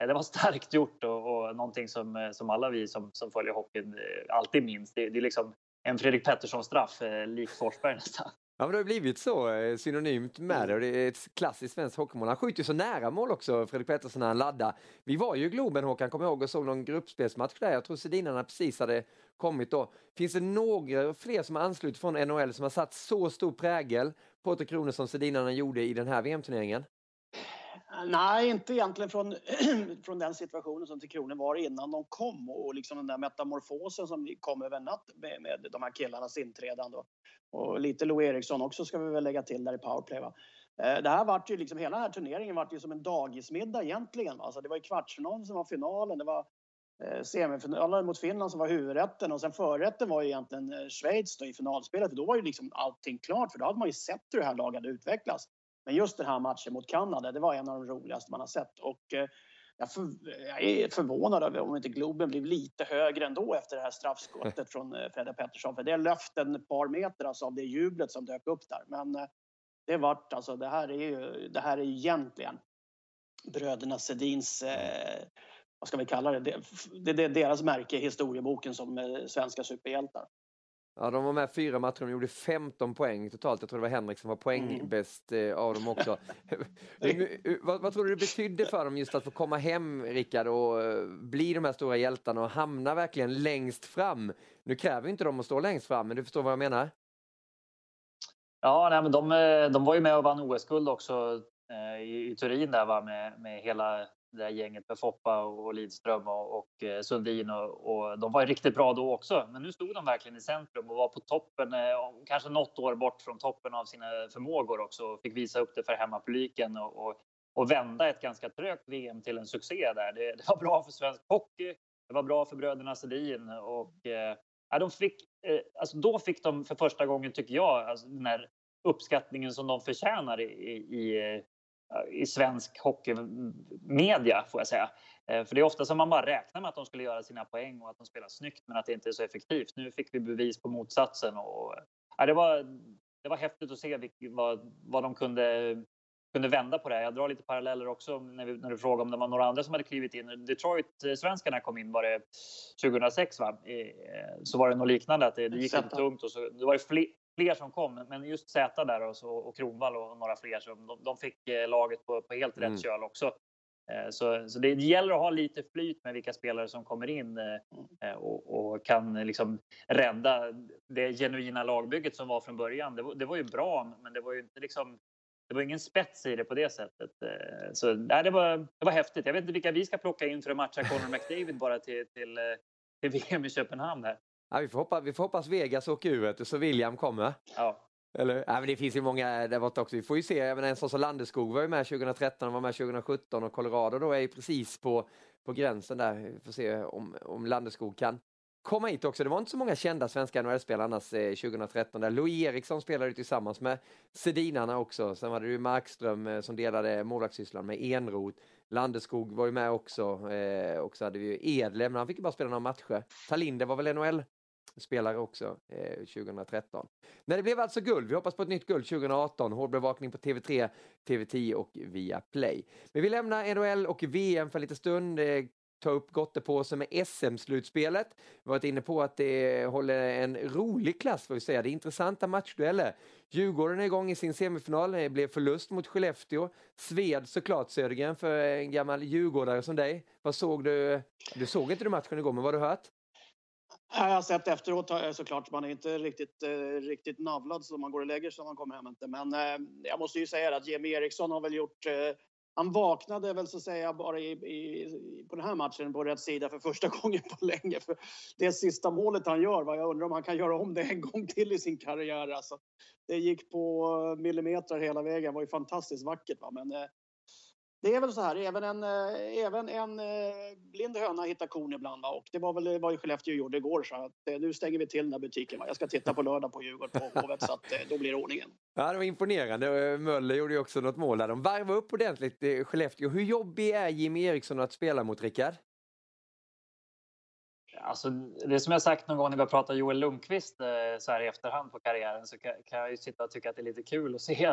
Eh, det var starkt gjort och, och någonting som, eh, som alla vi som, som följer hockeyn eh, alltid minns. Det, det är liksom en Fredrik Pettersson-straff, lik Forsberg nästan. Ja, men det har blivit så synonymt med det och det är ett klassiskt svenskt hockeymål. Han skjuter så nära mål också, Fredrik Pettersson, när han laddar. Vi var ju i Globen, Håkan, kommer ihåg, och såg någon gruppspelsmatch där. Jag tror Sedinarna precis hade kommit då. Finns det några fler som har anslutit från NHL som har satt så stor prägel på Tre Kronor som Sedinarna gjorde i den här VM-turneringen? Nej, inte egentligen från, från den situationen som Tre Kronor var innan de kom och liksom den där metamorfosen som kom över natt med, med de här killarnas inträdande. Och lite Lou Eriksson också ska vi väl lägga till där i powerplay. Va? Eh, det här vart ju liksom, hela den här turneringen vart ju som en dagismiddag egentligen. Alltså det var ju kvartsfinalen som var finalen. Det var eh, semifinalen mot Finland som var huvudrätten och sen förrätten var ju egentligen eh, Schweiz då i finalspelet. För då var ju liksom allting klart för då hade man ju sett hur det här laget hade utvecklats. Men just den här matchen mot Kanada, det var en av de roligaste man har sett. Och eh, jag, för, jag är förvånad över om inte Globen blev lite högre ändå efter det här straffskottet från eh, Fredde Pettersson. För det löfte ett par meter alltså, av det jublet som dök upp där. Men eh, det vart alltså, det här är ju, det här är egentligen bröderna Sedins, eh, vad ska vi kalla det, det, det, det är deras märke i historieboken som svenska superhjältar. Ja, de var med fyra matcher, de gjorde 15 poäng totalt. Jag tror det var Henrik som var poängbäst mm. av dem också. vad, vad, tror du det betydde för dem just att få komma hem, Rickard, och eh, bli de här stora hjältarna och hamna verkligen längst fram? Nu kräver inte de att stå längst fram, men du förstår vad jag menar? Ja, nej, men de, eh, de var ju med och vann OS-guld också i, i Turin där va, med, med hela det där gänget med Foppa och Lidström och, och eh, Sundin och, och, de var riktigt bra då också. Men nu stod de verkligen i centrum och var på toppen, eh, kanske något år bort från toppen av sina förmågor också och fick visa upp det för hemmapubliken och, och, och vända ett ganska trögt VM till en succé där. Det, det, var bra för svensk hockey. Det var bra för bröderna Sedin och eh, de fick, eh, alltså då fick de för första gången tycker jag alltså den här uppskattningen som de förtjänar i, i, i svensk hockeymedia får jag säga. Eh, för det är ofta som man bara räknar med att de skulle göra sina poäng och att de spelar snyggt men att det inte är så effektivt. Nu fick vi bevis på motsatsen och ja, det, var, det var häftigt att se vad, vad de kunde, kunde vända på det. Jag drar lite paralleller också när, vi, när du frågar om det var några andra som hade klivit in. Detroit-svenskarna kom in var det 2006 va? Så var det något liknande att det, det gick lite tungt och så det var fler, fler som kom, men just Z där och, så, och Kronvall och några fler, så de, de fick eh, laget på, på helt mm. rätt köl också. Eh, så, så det gäller att ha lite flyt med vilka spelare som kommer in eh, och, och kan liksom rädda det genuina lagbygget som var från början. Det var, det var ju bra, men det var ju inte liksom det var ingen spets i det på det sättet. Så nej, det, var, det var häftigt. Jag vet inte vilka vi ska plocka in för att matcha Conor McDavid bara till, till, till VM i Köpenhamn här. Ja, vi, får hoppas, vi får hoppas Vegas åker ur så William kommer. Ja. Eller, ja, men det finns ju många där borta också. Vi får ju se, även en sån som Landeskog var ju med 2013 och var med 2017 och Colorado då är ju precis på, på gränsen där. Vi får se om, om Landeskog kan komma hit också. Det var inte så många kända svenska NHL-spelare annars eh, 2013. Där Louis Eriksson spelade tillsammans med Sedinarna också. Sen var det ju Markström eh, som delade målvaktssysslan med Enroth. Landeskog var ju med också. Eh, och så hade vi ju Edle, men han fick ju bara spela några matcher. Talinder var väl NHL spelare också eh, 2013. Men det blev alltså guld. Vi hoppas på ett nytt guld 2018. Hårdbevakning på TV3, TV10 och via Play. Men vi lämnar NHL och VM för lite stund. Eh, ta upp gottepåsen med SM-slutspelet. Vi har varit inne på att det håller en rolig klass får vi säga. Det är intressanta matchdueller. Djurgården är igång i sin semifinal. Det blev förlust mot Skellefteå. Sved såklart Södergren för en gammal djurgårdare som dig. Vad såg du? Du såg inte du matchen igår, men vad har du hört? Jag har sett efteråt eh, såklart. Man är inte riktigt, eh, riktigt navlad så man går och lägger sig när man kommer hem. Inte. Men eh, jag måste ju säga att Jimmy Eriksson har väl gjort han vaknade väl så att säga bara i, i, på den här matchen på rätt sida för första gången på länge. För det sista målet han gör, va? jag undrar om han kan göra om det en gång till i sin karriär. Alltså, det gick på millimeter hela vägen, det var ju fantastiskt vackert. Va? Men det är väl så här, även en, eh, även en eh, blind höna hittar kon ibland. Va? Och det var väl vad Skellefteå gjorde igår. Så att, eh, nu stänger vi till den här butiken. Va? Jag ska titta på lördag på Djurgården på Hovet så att då blir det ordningen. Ja, det var imponerande. Möller gjorde ju också något mål där. De varvade upp ordentligt i Skellefteå. Hur jobbig är Jimmy Eriksson att spela mot, Rickard? Alltså, det som jag sagt någon gång när vi har pratat Joel Lundqvist så här i efterhand på karriären så kan, kan jag ju sitta och tycka att det är lite kul att se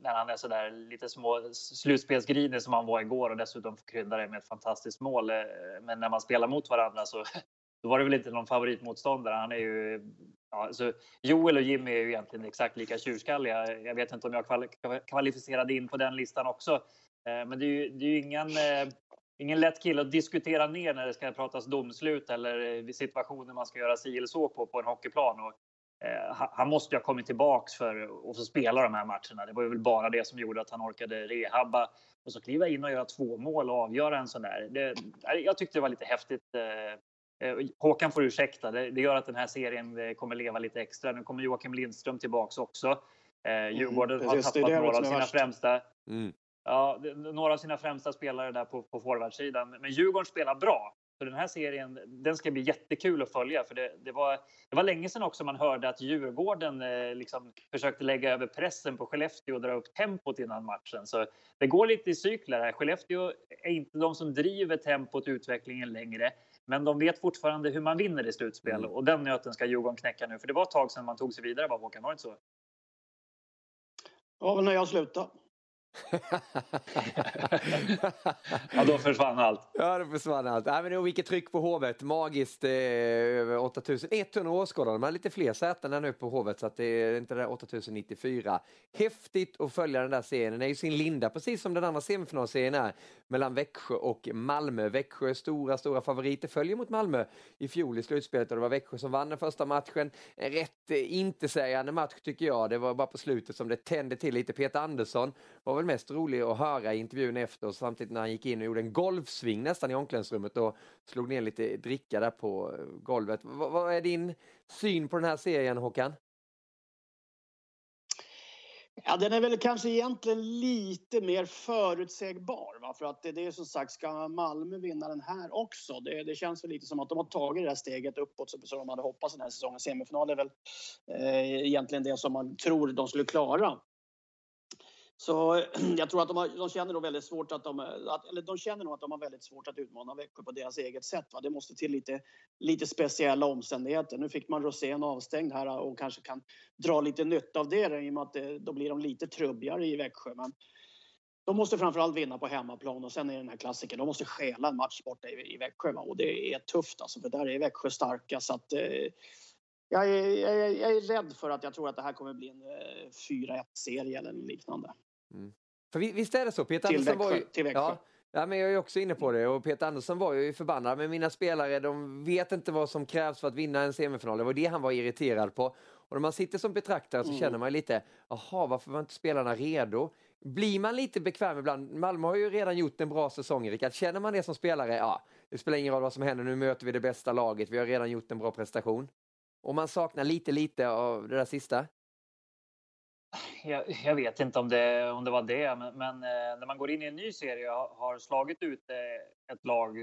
när han är så där lite små slutspelsgrinig som han var igår och dessutom kryddar det med ett fantastiskt mål. Eh, men när man spelar mot varandra så då var det väl inte någon favoritmotståndare. Han är ju, ja, alltså, Joel och Jimmy är ju egentligen exakt lika tjurskalliga. Jag vet inte om jag kvalificerade in på den listan också. Eh, men det är ju, det är ju ingen, eh, ingen lätt kille att diskutera ner när det ska pratas domslut eller situationer man ska göra si eller så på, på en hockeyplan. Och han måste ju ha kommit tillbaks för att få spela de här matcherna. Det var ju väl bara det som gjorde att han orkade rehabba och så kliva in och göra två mål och avgöra en sån där. Det, jag tyckte det var lite häftigt. Eh, eh, Håkan får ursäkta, det, gör att den här serien kommer leva lite extra. Nu kommer Joakim Lindström tillbaks också. Mm, Djurgården mm, har tappat några av sina främsta. Mm. Ja, några av sina främsta spelare där på, på forwardsidan. Men Djurgården spelar bra. Så den här serien, den ska bli jättekul att följa för det, det, var, det var länge sedan också man hörde att Djurgården eh, liksom försökte lägga över pressen på Skellefteå och dra upp tempot innan matchen. Så det går lite i cykler här. Skellefteå är inte de som driver tempot utvecklingen längre. Men de vet fortfarande hur man vinner i slutspel mm. och den nöten ska Djurgården knäcka nu. För det var ett tag sedan man tog sig vidare, var Håkan? Var det inte så? Ja, väl när jag slutade ja, då försvann allt. Ja, då försvann allt. Ja, men det vilket tryck på Hovet. Magiskt eh, över 8100 åskådare. De har lite fler säten än nu på Hovet så att det är inte det där 8094. Häftigt att följa den där serien. Den är ju sin linda, precis som den andra semifinalserien är mellan Växjö och Malmö. Växjö stora, stora favoriter följer mot Malmö i fjol i slutspelet och det var Växjö som vann den första matchen. En rätt eh, intetsägande match tycker jag. Det var bara på slutet som det tände till lite. Peter Andersson var väl mest rolig att höra i intervjun efter samtidigt när han gick in och gjorde en golfsving nästan i omklädningsrummet och slog ner lite dricka där på eh, golvet. V vad är din syn på den här serien Håkan? Ja, den är väl kanske egentligen lite mer förutsägbar. Va? För att det, det är som sagt, ska Malmö vinna den här också? Det, det känns väl lite som att de har tagit det här steget uppåt som de hade hoppats den här säsongen. Semifinal är väl eh, egentligen det som man tror de skulle klara. Så jag tror att de, har, de känner nog väldigt svårt att de, att, eller de känner nog att de har väldigt svårt att utmana Växjö på deras eget sätt. Va? Det måste till lite, lite speciella omständigheter. Nu fick man Rosén avstängd här och kanske kan dra lite nytta av det i och med att det, då blir de lite trubbigare i Växjö. Men de måste framförallt vinna på hemmaplan och sen är det den här klassiken. De måste stjäla en match borta i, i Växjö va? och det är tufft alltså för där är Växjö starka så att eh, jag är, jag, är, jag är rädd för att jag tror att det här kommer bli en eh, 4-1 serie eller liknande. Mm. För visst är det så? Peter till Andersson Växjö, var ju... Till Växjö. Ja, ja, men jag är också inne på det och Peter Andersson var ju förbannad. Men mina spelare, de vet inte vad som krävs för att vinna en semifinal. Det var det han var irriterad på. Och när man sitter som betraktare så mm. känner man lite, jaha, varför var inte spelarna redo? Blir man lite bekväm ibland? Malmö har ju redan gjort en bra säsong, Rickard. Känner man det som spelare, ja, det spelar ingen roll vad som händer, nu möter vi det bästa laget, vi har redan gjort en bra prestation. Och man saknar lite, lite av det där sista? Jag, jag, vet inte om det, om det var det, men, men eh, när man går in i en ny serie och har slagit ut eh, ett lag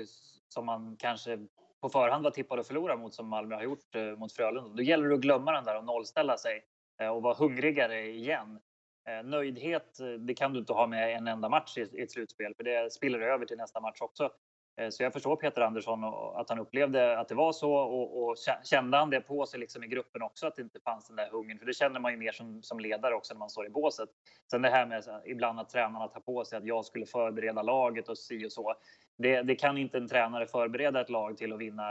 som man kanske på förhand var tippad att förlora mot, som Malmö har gjort eh, mot Frölunda, då gäller det att glömma den där och nollställa sig eh, och vara hungrigare igen. Eh, nöjdhet, eh, det kan du inte ha med en enda match i ett slutspel, för det spiller över till nästa match också. Eh, så jag förstår Peter Andersson och att han upplevde att det var så och, och kände han det på sig liksom i gruppen också att det inte fanns den där hungern? För det känner man ju mer som, som ledare också när man står i båset. Sen det här med ibland att tränarna tar på sig att jag skulle förbereda laget och si och så. Det, det, kan inte en tränare förbereda ett lag till att vinna.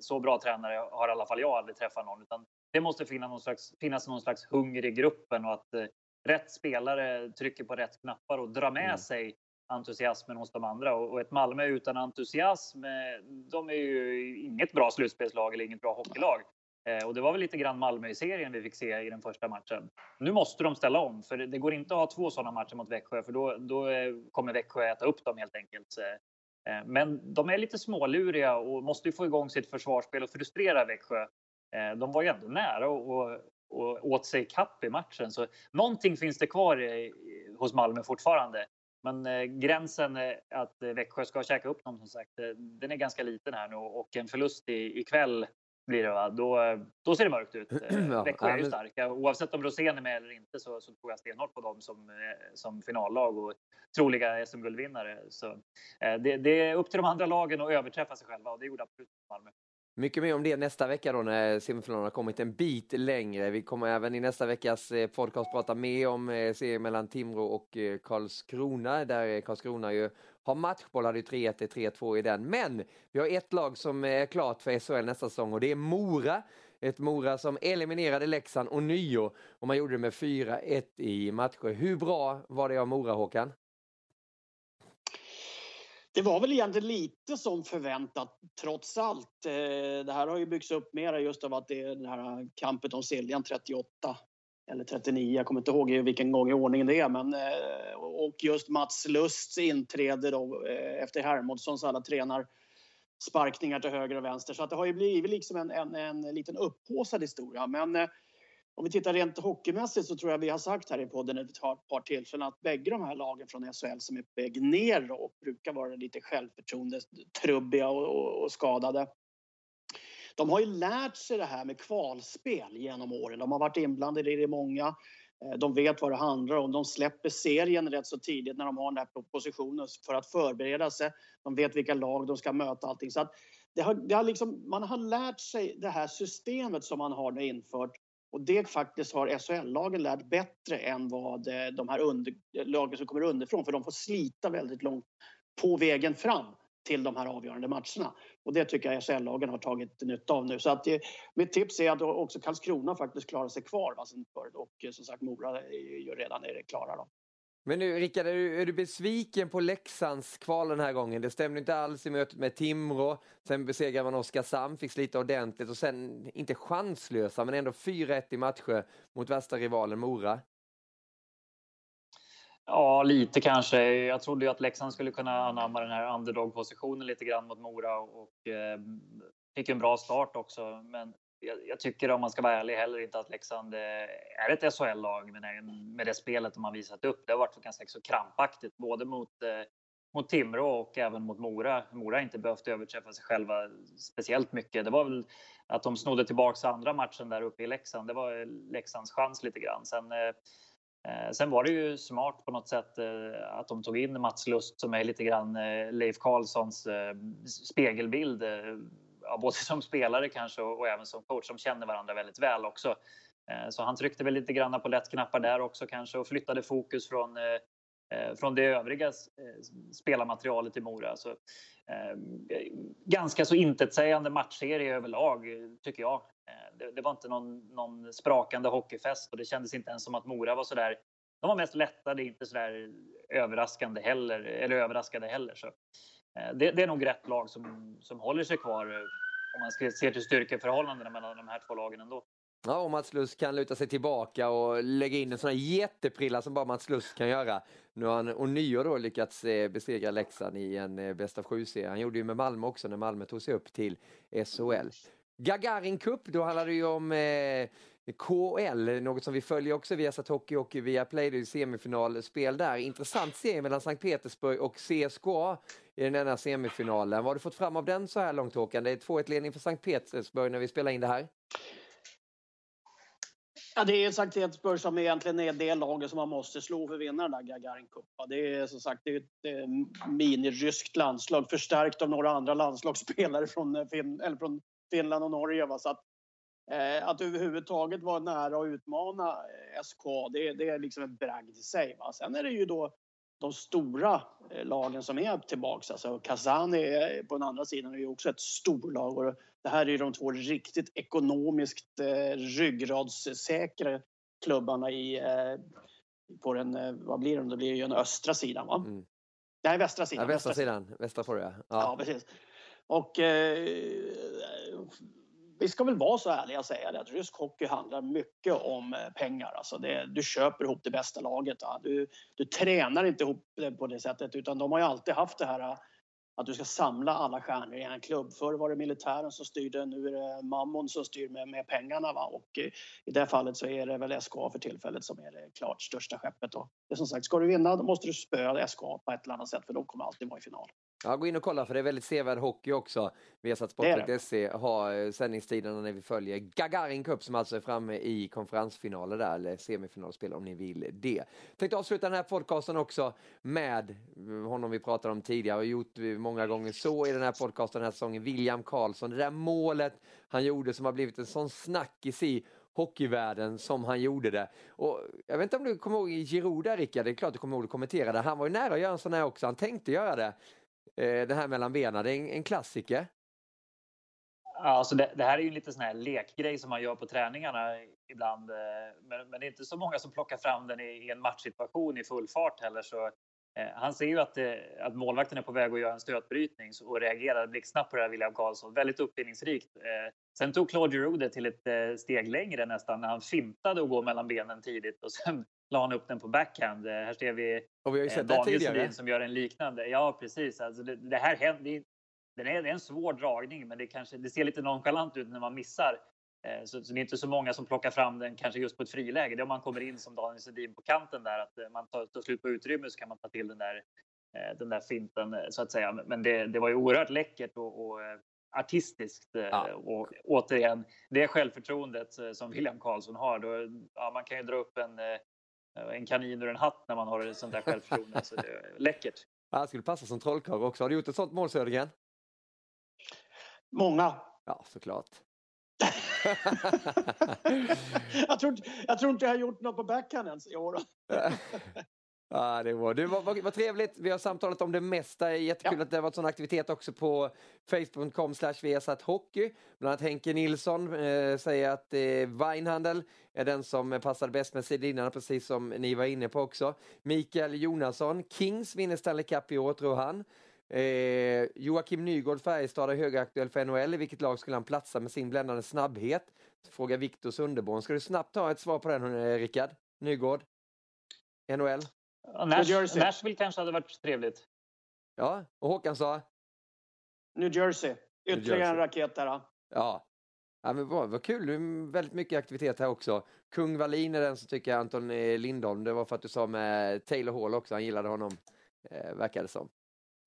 Så bra tränare har i alla fall jag aldrig träffat någon. Utan det måste finnas någon slags, finnas någon slags hunger i gruppen och att eh, rätt spelare trycker på rätt knappar och drar med mm. sig entusiasmen hos de andra. Och ett Malmö utan entusiasm, eh, de är ju inget bra slutspelslag eller inget bra hockeylag. Eh, och det var väl lite grann Malmö i serien vi fick se i den första matchen. Nu måste de ställa om, för det går inte att ha två sådana matcher mot Växjö, för då, då eh, kommer Växjö äta upp dem helt enkelt. Men de är lite småluriga och måste ju få igång sitt försvarsspel och frustrera Växjö. De var ju ändå nära och, och åt sig kapp i matchen. Så någonting finns det kvar i, hos Malmö fortfarande. Men eh, gränsen eh, att Växjö ska käka upp dem som sagt, eh, den är ganska liten här nu och en förlust i, ikväll blir det va? Då, då ser det mörkt ut. ja, Växjö är ju starka. Oavsett om Rosén är med eller inte så, så tror jag stenhårt på dem som, som finallag och troliga SM-guldvinnare. Så det, det, är upp till de andra lagen att överträffa sig själva och det gjorde absolut Malmö. Mycket mer om det nästa vecka då när semifinalerna har kommit en bit längre. Vi kommer även i nästa veckas eh, podcast prata mer om eh, serien mellan Timrå och eh, Karlskrona där Karlskrona ju har matchboll, hade ju 3-1 3-2 i den. Men vi har ett lag som är klart för SHL nästa säsong och det är Mora. Ett Mora som eliminerade Leksand och nio och man gjorde det med 4-1 i matcher. Hur bra var det av Mora, Håkan? Det var väl egentligen lite som förväntat trots allt. Eh, det här har ju byggts upp mera just av att det är den här kampen om Siljan 38 eller 39, jag kommer inte ihåg vilken gång i ordningen det är. Men, eh, och just Mats Lusts inträde då, eh, efter Hermodssons alla tränar sparkningar till höger och vänster. Så att det har ju blivit liksom en, en, en liten upphåsad historia. Men om vi tittar rent hockeymässigt så tror jag vi har sagt här i podden ett par tillfällen att bägge de här lagen från SHL som är på väg ner och brukar vara lite självförtroende trubbiga och, och, och skadade. De har ju lärt sig det här med kvalspel genom åren. De har varit inblandade i det många. Eh, de vet vad det handlar om. De släpper serien rätt så tidigt när de har den här positionen för att förbereda sig. De vet vilka lag de ska möta allting. Så att det har, det har liksom, man har lärt sig det här systemet som man har infört och det faktiskt har SHL-lagen lärt bättre än vad eh, de här under, lagen som kommer underifrån. För de får slita väldigt långt på vägen fram till de här avgörande matcherna. Och det tycker jag SHL-lagen har tagit nytta av nu. Så att det, mitt tips är att också Karlskrona faktiskt klarar sig kvar. Och eh, som sagt Mora är ju redan är klara. Då. Men nu Rickard, är du, är du besviken på Leksands kval den här gången? Det stämde inte alls i mötet med Timrå. Sen besegrade man Oskarshamn, fick slita ordentligt och sen inte chanslösa men ändå 4-1 i matcher mot värsta rivalen Mora. Ja, lite kanske. Jag trodde ju att Leksand skulle kunna anamma den här underdog-positionen lite grann mot Mora och eh, fick en bra start också. Men jag, jag, tycker om man ska vara ärlig heller inte att Leksand eh, är ett SHL-lag med, med det spelet de har visat upp. Det har varit ganska så krampaktigt både mot, eh, mot Timrå och även mot Mora. Mora har inte behövt överträffa sig själva speciellt mycket. Det var väl att de snodde tillbaks andra matchen där uppe i Leksand. Det var eh, Leksands chans lite grann. Sen, eh, eh, sen var det ju smart på något sätt att de tog in Mats Lust som är lite grann Leif Karlssons spegelbild ja, både som spelare kanske och, och även som coach. De känner varandra väldigt väl också. Eh, så han tryckte väl lite grann på lättknappar där också kanske och flyttade fokus från eh, eh från det övriga eh, spelarmaterialet i Mora. Så, eh, ganska så intetsägande matchserie överlag, tycker jag. Eh, det, det, var inte någon, någon sprakande hockeyfest och det kändes inte ens som att Mora var sådär... De var mest lättade, inte så där överraskande heller, eller överraskade heller. Så, det, det, är nog rätt lag som, som håller sig kvar eh, om man ska se till styrkeförhållandena mellan de här två lagen ändå. Ja, och Mats Lust kan luta sig tillbaka och lägga in en sån här jätteprilla som bara Mats Lust kan göra. Nu har han ånyo då lyckats eh, besegra Leksand i en bäst av sju-serie. Han gjorde ju med Malmö också när Malmö tog sig upp till SHL. Gagarin Cup, då handlar det ju om eh, KL, något som vi följer också via Satoki och via Play, det är semifinalspel där. Intressant serie mellan Sankt Petersburg och CSKA i den ena semifinalen. Vad har du fått fram av den så här långt Håkan? Det är 2-1 ledning för Sankt Petersburg när vi spelar in det här. Ja, det är Sankt Petersburg som egentligen är det laget som man måste slå för att vinna den där Gagarin Cup. Det är som sagt det är ett eh, miniryskt landslag förstärkt av några andra landslagsspelare från, eh, fin eller från Finland och Norge. Va? Så att, eh, att överhuvudtaget vara nära att utmana eh, SK, det, det är liksom en bragd i sig. Va? Sen är det ju då de stora eh, lagen som är tillbaka. Alltså Kazan är, på den andra sidan är ju också ett storlag. Och det här är de två riktigt ekonomiskt eh, ryggradssäkra klubbarna i, eh, på den, eh, vad blir det, det blir ju den östra sidan va? Mm. Nej, västra sidan. Ja, västra sidan. Västra får du ja. Ja, precis. Och eh, vi ska väl vara så ärliga och säga det att rysk hockey handlar mycket om eh, pengar. Alltså det, du köper ihop det bästa laget. Ja. Du, du tränar inte ihop det på det sättet utan de har ju alltid haft det här eh, att du ska samla alla stjärnor i en klubb. Förr var det militären som styrde, nu är det mammon som styr med, med pengarna. Va? Och i, i det fallet så är det väl SKA för tillfället som är det klart största skeppet. Och det är som sagt, ska du vinna då måste du spöa SKA på ett eller annat sätt för de kommer alltid vara i final. Ja, gå in och kolla för det är väldigt sevärd hockey också. Viasatsport.se har eh, sändningstiderna när vi följer Gagarin Cup som alltså är framme i konferensfinaler där, eller semifinalspel om ni vill det. Tänkte avsluta den här podcasten också med honom vi pratade om tidigare och gjort många gånger så i den här podcasten den här säsongen, William Karlsson. Det där målet han gjorde som har blivit en sån snackis i hockeyvärlden som han gjorde det. Och jag vet inte om du kommer ihåg Giroud där Rickard, det är klart du kommer ihåg att kommentera det. Han var ju nära att göra en sån här också, han tänkte göra det. Eh, det här mellan benen, det är en, en klassiker. Alltså det, det, här är ju lite sån här lekgrej som man gör på träningarna ibland. Eh, men, men det är inte så många som plockar fram den i, i en matchsituation i full fart heller. Så, eh, han ser ju att, eh, att målvakten är på väg att göra en stötbrytning och reagerar blixtsnabbt på det här William Karlsson. Väldigt uppfinningsrikt. Eh, sen tog Claude Giroux det till ett eh, steg längre nästan när han fintade och gå mellan benen tidigt och sen la han upp den på backhand. Eh, här ser vi, och vi har ju sett Daniel Sedin som gör en liknande. Ja, precis. Alltså det, det här händer. Det är, det en svår dragning, men det, kanske, det ser lite nonchalant ut när man missar. Eh, så, så, det är inte så många som plockar fram den kanske just på ett friläge. Det är om man kommer in som Daniel Sedin på kanten där, att man tar, tar slut på utrymme så kan man ta till den där, den där finten så att säga. Men det, det var ju oerhört läckert och, och artistiskt. Ja. Och återigen, det självförtroendet som William Karlsson har. Då, ja, man kan ju dra upp en Eh, en kanin ur en hatt när man har sånt där självförtroende. så det är läckert. Han skulle passa som trollkarl också. Har du gjort ett sånt mål Södergren? Många. Ja, såklart. jag, tror, jag tror inte jag har gjort något på backhand ens i år. Ja, det var, det var, var, var, trevligt. Vi har samtalat om det mesta. Jättekul ja. att det har varit sån aktivitet också på facebook.com hockey. Bland annat Henke Nilsson eh, säger att eh, Weinhandel är den som passade bäst med sidlinjerna, precis som ni var inne på också. Mikael Jonasson, Kings vinner Stanley Cup i år, tror han. Eh, Joakim Nygård, Färjestad, är högaktuell för NHL. I vilket lag skulle han platsa med sin bländande snabbhet? Frågar Viktor Sunderborn. Ska du snabbt ta ett svar på den, eh, Rickard? Nygård? NHL? Nash, Nashville kanske hade varit trevligt. Ja, och Håkan sa? New Jersey. Ytterligare en raket där. Ja. ja men vad, vad kul, det är väldigt mycket aktivitet här också. Kung Wallin är den som tycker Anton Lindholm. Det var för att du sa med Taylor Hall också, han gillade honom, eh, verkar det som.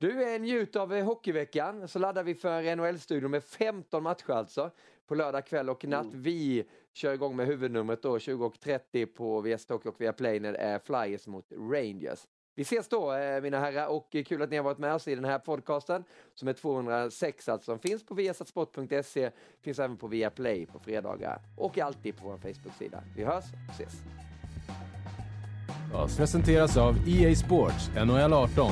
Du, njut av eh, hockeyveckan så laddar vi för NHL-studion med 15 matcher alltså på lördag kväll och natt. Mm. Vi kör igång med huvudnumret då 20.30 på Viasat och Viaplay när det är Flyers mot Rangers. Vi ses då eh, mina herrar och kul att ni har varit med oss i den här podcasten som är 206 alltså som finns på viasatsport.se, finns även på Viaplay på fredagar och alltid på vår Facebook-sida. Vi hörs och ses! Presenteras av EA Sports, NHL 18.